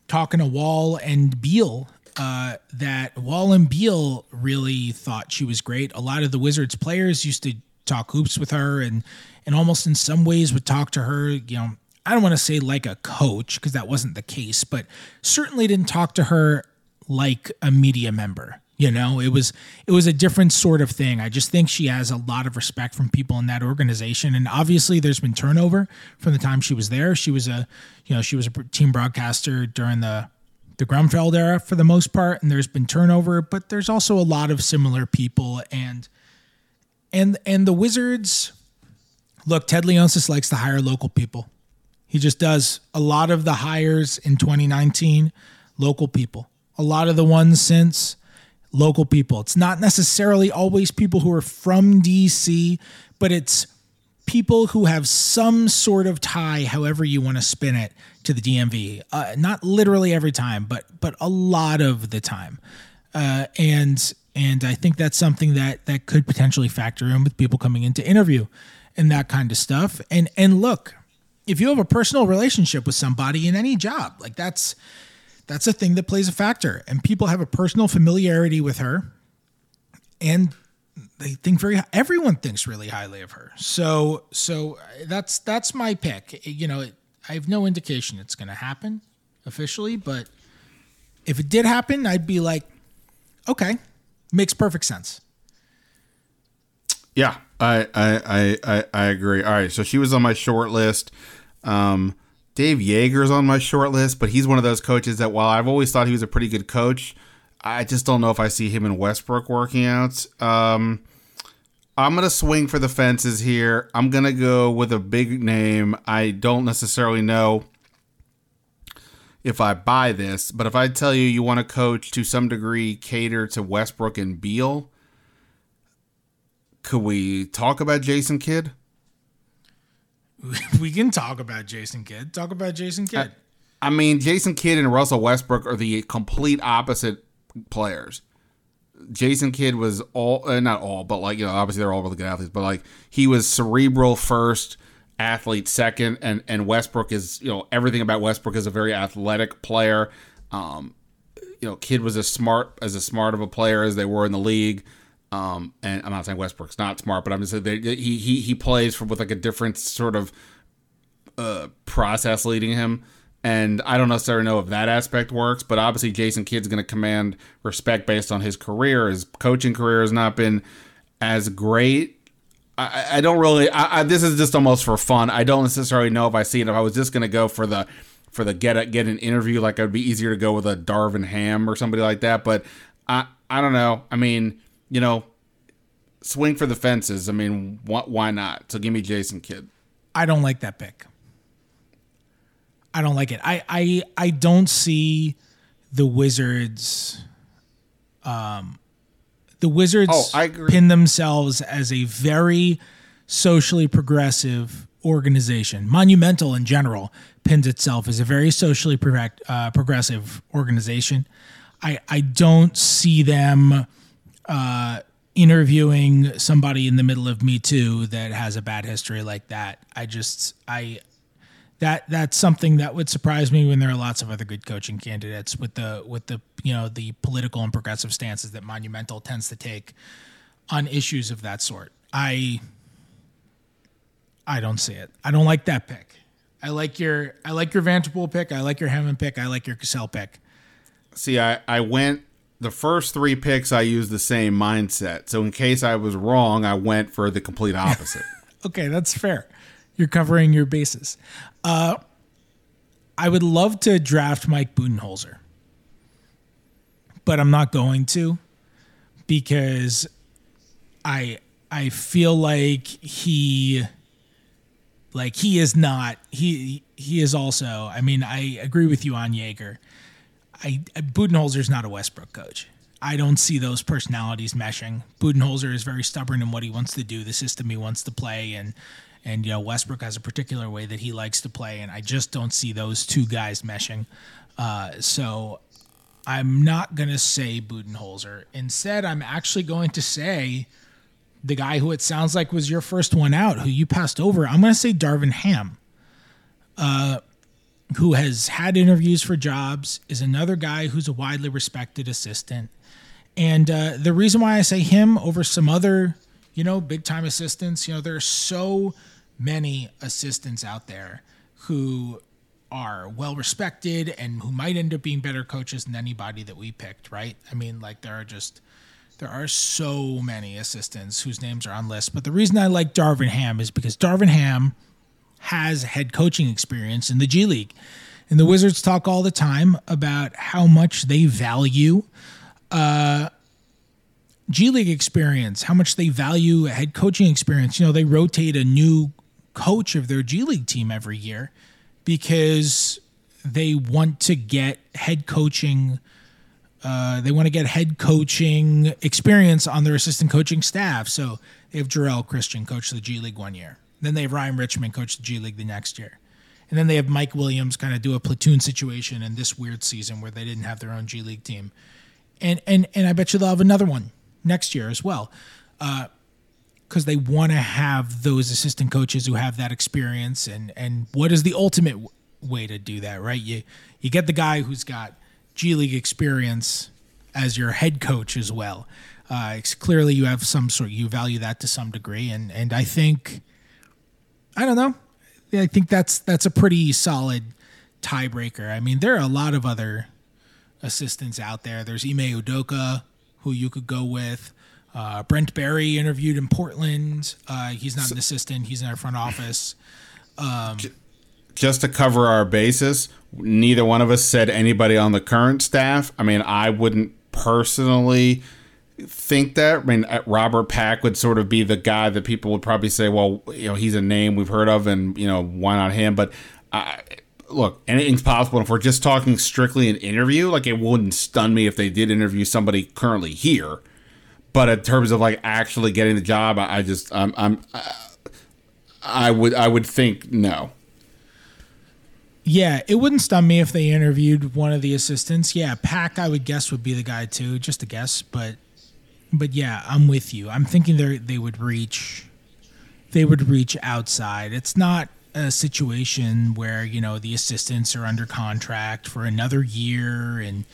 talking to Wall and Beal uh, that Wall and Beal really thought she was great. A lot of the Wizards players used to talk hoops with her and and almost in some ways would talk to her, you know, I don't want to say like a coach because that wasn't the case, but certainly didn't talk to her like a media member. You know, it was it was a different sort of thing. I just think she has a lot of respect from people in that organization, and obviously there's been turnover from the time she was there. She was a, you know, she was a team broadcaster during the the Grunfeld era for the most part, and there's been turnover, but there's also a lot of similar people, and and and the Wizards. Look, Ted Leonsis likes to hire local people. He just does a lot of the hires in 2019, local people. A lot of the ones since local people. It's not necessarily always people who are from DC, but it's people who have some sort of tie, however you want to spin it, to the DMV. Uh, not literally every time, but but a lot of the time. Uh, and and I think that's something that that could potentially factor in with people coming in to interview and that kind of stuff. And and look, if you have a personal relationship with somebody in any job, like that's that's a thing that plays a factor. And people have a personal familiarity with her, and they think very. Everyone thinks really highly of her. So so that's that's my pick. You know, I have no indication it's going to happen officially, but if it did happen, I'd be like, okay, makes perfect sense. Yeah, I, I I I I agree. All right, so she was on my short list. Um, Dave Joerger's on my short list, but he's one of those coaches that while I've always thought he was a pretty good coach, I just don't know if I see him in Westbrook working out. Um, I'm gonna swing for the fences here. I'm gonna go with a big name. I don't necessarily know if I buy this, but if I tell you you want to coach to some degree cater to Westbrook and Beal, could we talk about Jason Kidd? we can talk about Jason Kidd. Talk about Jason Kidd. I mean, Jason Kidd and Russell Westbrook are the complete opposite players. Jason Kidd was all, uh, not all, but like, you know, obviously they're all really good athletes, but like he was cerebral first, athlete second, and, and Westbrook is, you know, everything about Westbrook is a very athletic player. Um, you know, Kidd was as smart as as smart of a player as they were in the league. Um, and I'm not saying Westbrook's not smart, but I'm just saying he he he plays with like a different sort of uh, process leading him. And I don't necessarily know if that aspect works, but obviously Jason Kidd's going to command respect based on his career. His coaching career has not been as great. I, I don't really. I, I, this is just almost for fun. I don't necessarily know if I see it. If I was just going to go for the for the get a, get an interview, like it would be easier to go with a Darvin Ham or somebody like that. But I I don't know. I mean, you know, swing for the fences. I mean, wh- why not? So give me Jason Kidd. I don't like that pick. I don't like it. I I I don't see the Wizards. Um, the Wizards Oh, pin themselves as a very socially progressive organization. Monumental in general pins itself as a very socially prog- uh, progressive organization. I I don't see them uh, interviewing somebody in the middle of Me Too that has a bad history like that. I just I that that's something that would surprise me when there are lots of other good coaching candidates with the with the you know the political and progressive stances that Monumental tends to take on issues of that sort. I I don't see it. I don't like that pick. I like your I like your Vanterpool pick. I like your Hammon pick. I like your Cassell pick. See, I, I went the first three picks. I used the same mindset. So in case I was wrong, I went for the complete opposite. okay, that's fair. You're covering your bases. Uh, I would love to draft Mike Budenholzer, but I'm not going to because I I feel like he like he is not he he is also. I mean, I agree with you on Joerger. I Budenholzer's not a Westbrook coach. I don't see those personalities meshing. Budenholzer is very stubborn in what he wants to do, the system he wants to play, and and you know Westbrook has a particular way that he likes to play, and I just don't see those two guys meshing. Uh, so I'm not gonna say Budenholzer. Instead, I'm actually going to say the guy who it sounds like was your first one out, who you passed over. I'm gonna say Darvin Ham. Uh, who has had interviews for jobs, is another guy who's a widely respected assistant. And uh, the reason why I say him over some other, you know, big time assistants, you know, there are so many assistants out there who are well respected and who might end up being better coaches than anybody that we picked, right? I mean, like there are just there are so many assistants whose names are on lists. But the reason I like Darvin Ham is because Darvin Ham has head coaching experience in the G League. And the Wizards talk all the time about how much they value uh, G League experience, how much they value head coaching experience. You know, they rotate a new coach of their G League team every year because they want to get head coaching. Uh, they want to get head coaching experience on their assistant coaching staff. So they have Jarrell Christian coach the G League one year. Then they have Ryan Richmond coach the G League the next year. And then they have Mike Williams kind of do a platoon situation in this weird season where they didn't have their own G League team. And and and I bet you they'll have another one next year as well. Uh, because they want to have those assistant coaches who have that experience and and what is the ultimate w- way to do that right you you get the guy who's got G League experience as your head coach as well uh, clearly you have some sort you value that to some degree and and I think I don't know I think that's that's a pretty solid tiebreaker I mean there are a lot of other assistants out there there's Ime Udoka who you could go with uh, Brent Barry interviewed in Portland. Uh, he's not so, an assistant; he's in our front office. Um, just to cover our basis, neither one of us said anybody on the current staff. I mean, I wouldn't personally think that. I mean, uh, Robert Pack would sort of be the guy that people would probably say, well, you know, he's a name we've heard of, and you know, why not him? But uh, look, anything's possible. if we're just talking strictly an interview, like it wouldn't stun me if they did interview somebody currently here. But in terms of like actually getting the job, I, I just I'm, I'm I would I would think no. Yeah, it wouldn't stun me if they interviewed one of the assistants. Yeah, Pack I would guess would be the guy too, just a guess, but but yeah, I'm with you. I'm thinking they they would reach they would reach outside. It's not a situation where, you know, the assistants are under contract for another year and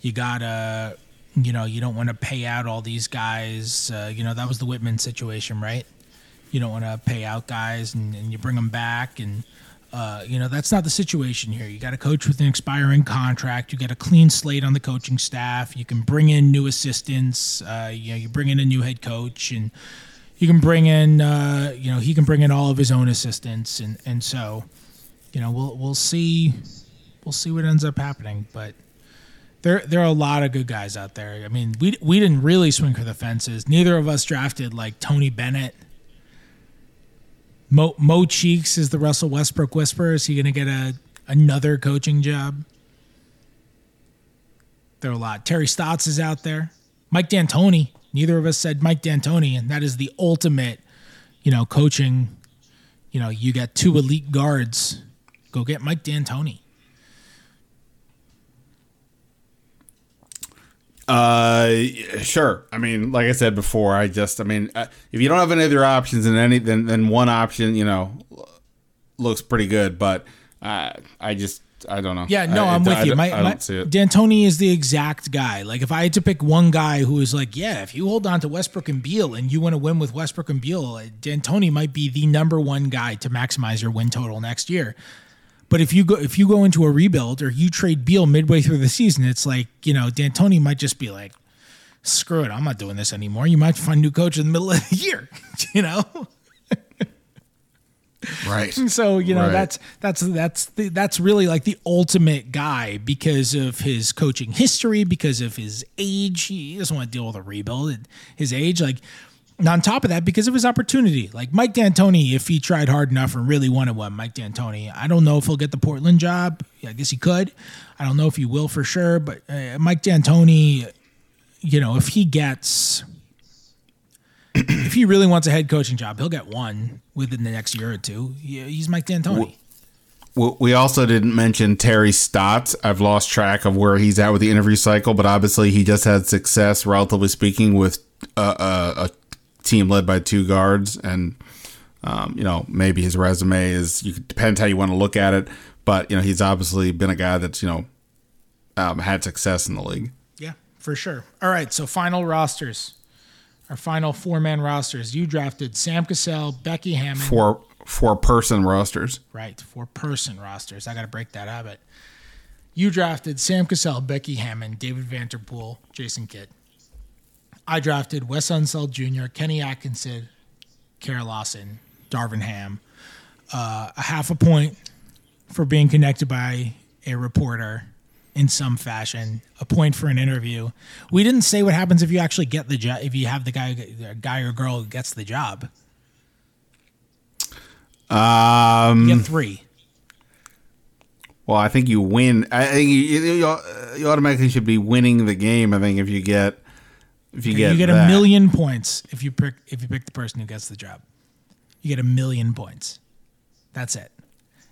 you got to you know, you don't want to pay out all these guys. Uh, you know, that was the Wittman situation, right? You don't want to pay out guys and, and you bring them back. And, uh, you know, that's not the situation here. You got a coach with an expiring contract. You got a clean slate on the coaching staff. You can bring in new assistants. Uh, you know, you bring in a new head coach and you can bring in, uh, you know, he can bring in all of his own assistants. And, and so, you know, we'll, we'll see, we'll see what ends up happening. But, there there are a lot of good guys out there. I mean, we we didn't really swing for the fences. Neither of us drafted like Tony Bennett. Mo, Mo Cheeks is the Russell Westbrook whisperer. Is he going to get a another coaching job? There are a lot. Terry Stotts is out there. Mike D'Antoni. Neither of us said Mike D'Antoni, and that is the ultimate, you know, coaching. You know, you got two elite guards. Go get Mike D'Antoni. Uh, sure. I mean, like I said before, I just, I mean, uh, if you don't have any other options, and any, then then one option, you know, looks pretty good. But uh, I just, I don't know. Yeah, no, I, I'm with I, you. I, My, I don't my, see it. D'Antoni is the exact guy. Like, if I had to pick one guy who is like, yeah, if you hold on to Westbrook and Beal and you want to win with Westbrook and Beal, uh, D'Antoni might be the number one guy to maximize your win total next year. But if you go if you go into a rebuild or you trade Beal midway through the season, it's like you know D'Antoni might just be like, screw it, I'm not doing this anymore. You might find a new coach in the middle of the year, you know. right. So you know Right. that's that's that's the, that's really like the ultimate guy because of his coaching history, because of his age. He doesn't want to deal with a rebuild. at His age, like and on top of that, because of his opportunity, like Mike D'Antoni, if he tried hard enough and really wanted one, Mike D'Antoni, I don't know if he'll get the Portland job. I guess he could. I don't know if he will for sure, but uh, Mike D'Antoni, you know, if he gets if he really wants a head coaching job, he'll get one within the next year or two. He- He's Mike D'Antoni. We- also didn't mention Terry Stotts. I've lost track of where he's at with the interview cycle, but obviously he just had success, relatively speaking, with uh, a, a team led by two guards. And, um, you know, maybe his resume is, you depends how you want to look at it. But, you know, he's obviously been a guy that's, you know, um, had success in the league. Yeah, for sure. All right, so final rosters. Our final four man rosters. You drafted Sam Cassell, Becky Hammon. Four, four person rosters. Right, four person rosters. I got to break that habit. You drafted Sam Cassell, Becky Hammon, David Vanterpool, Jason Kidd. I drafted Wes Unseld Jr., Kenny Atkinson, Kara Lawson, Darvin Ham. Uh, a half a point for being connected by a reporter in some fashion. A point for an interview. We didn't say what happens if you actually get the job. If you have the guy, the guy or girl who gets the job, Um, you get three. Well, I think you win. I think you, you, you automatically should be winning the game. I think if you get if you get you get that. a million points if you pick if you pick the person who gets the job. You get a million points. That's it.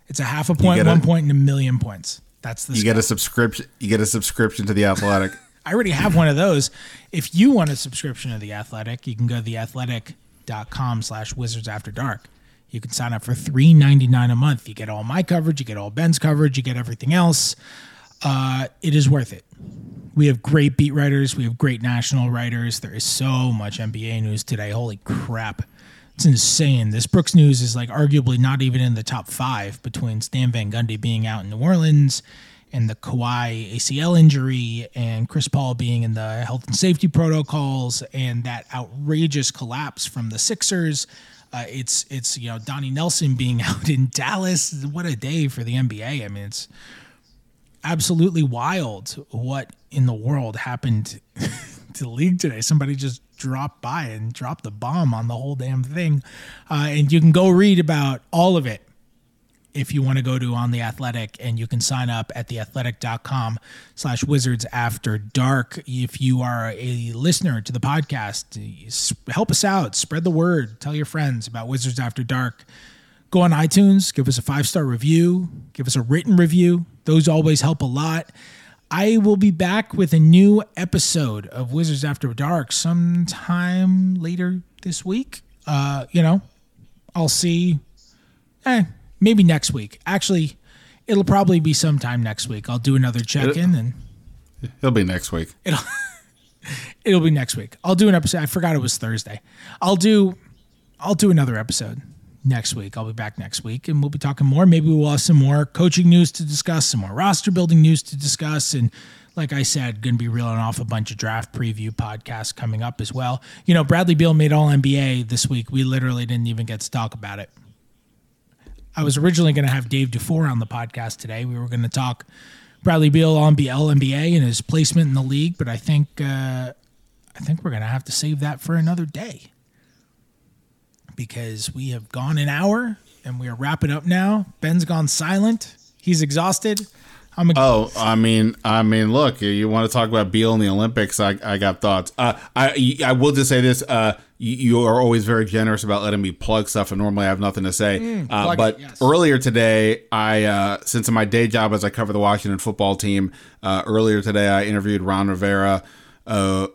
It's a half a point, get a- one point, and a million points. That's the. You get a subscription. You get a subscription to the Athletic. I already have one of those. If you want a subscription to the Athletic, you can go to theathletic.com slash wizards after dark. You can sign up for three ninety nine a month. You get all my coverage, you get all Ben's coverage, you get everything else. Uh, it is worth it. We have great beat writers, we have great national writers. There is so much NBA news today. Holy crap. It's insane. This Brooks news is like arguably not even in the top five between Stan Van Gundy being out in New Orleans and the Kawhi ACL injury and Chris Paul being in the health and safety protocols and that outrageous collapse from the Sixers. Uh, it's it's you know Donnie Nelson being out in Dallas. What a day for the NBA. I mean, it's absolutely wild what in the world happened to the league today. Somebody just dropped by and dropped the bomb on the whole damn thing. Uh, and you can go read about all of it if you want to go to on the athletic and you can sign up at theathletic.com slash wizards after dark if you are a listener to the podcast help us out spread the word tell your friends about wizards after dark go on itunes give us a five star review give us a written review those always help a lot i will be back with a new episode of wizards after dark sometime later this week uh you know i'll see eh, maybe next week. Actually, it'll probably be sometime next week. I'll do another check in and it'll be next week. it'll it'll be next week. I'll do an episode. I forgot it was Thursday. I'll do I'll do another episode next week. I'll be back next week and we'll be talking more. Maybe we'll have some more coaching news to discuss, some more roster building news to discuss and like I said, going to be reeling off a bunch of draft preview podcasts coming up as well. You know, Bradley Beal made All NBA this week. We literally didn't even get to talk about it. I was originally going to have Dave Dufour on the podcast today. We were going to talk Bradley Beal on All NBA and his placement in the league, but I think uh, I think we're going to have to save that for another day because we have gone an hour and we are wrapping up now. Ben's gone silent. He's exhausted. I'm Oh, I mean, I mean, look, you want to talk about Beal in the Olympics? I, I got thoughts. Uh, I, I will just say this: uh, you, you are always very generous about letting me plug stuff, and normally I have nothing to say. uh, but it, yes. earlier today, I, uh, since in my day job as I cover the Washington football team, uh, earlier today I interviewed Ron Rivera. uh,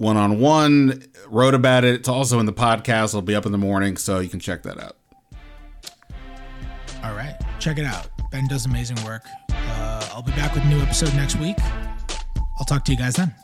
one on one. Wrote about it. It's also in the podcast. It'll be up in the morning, so you can check that out. All right, check it out. Ben does amazing work. Uh, I'll be back with a new episode next week. I'll talk to you guys then.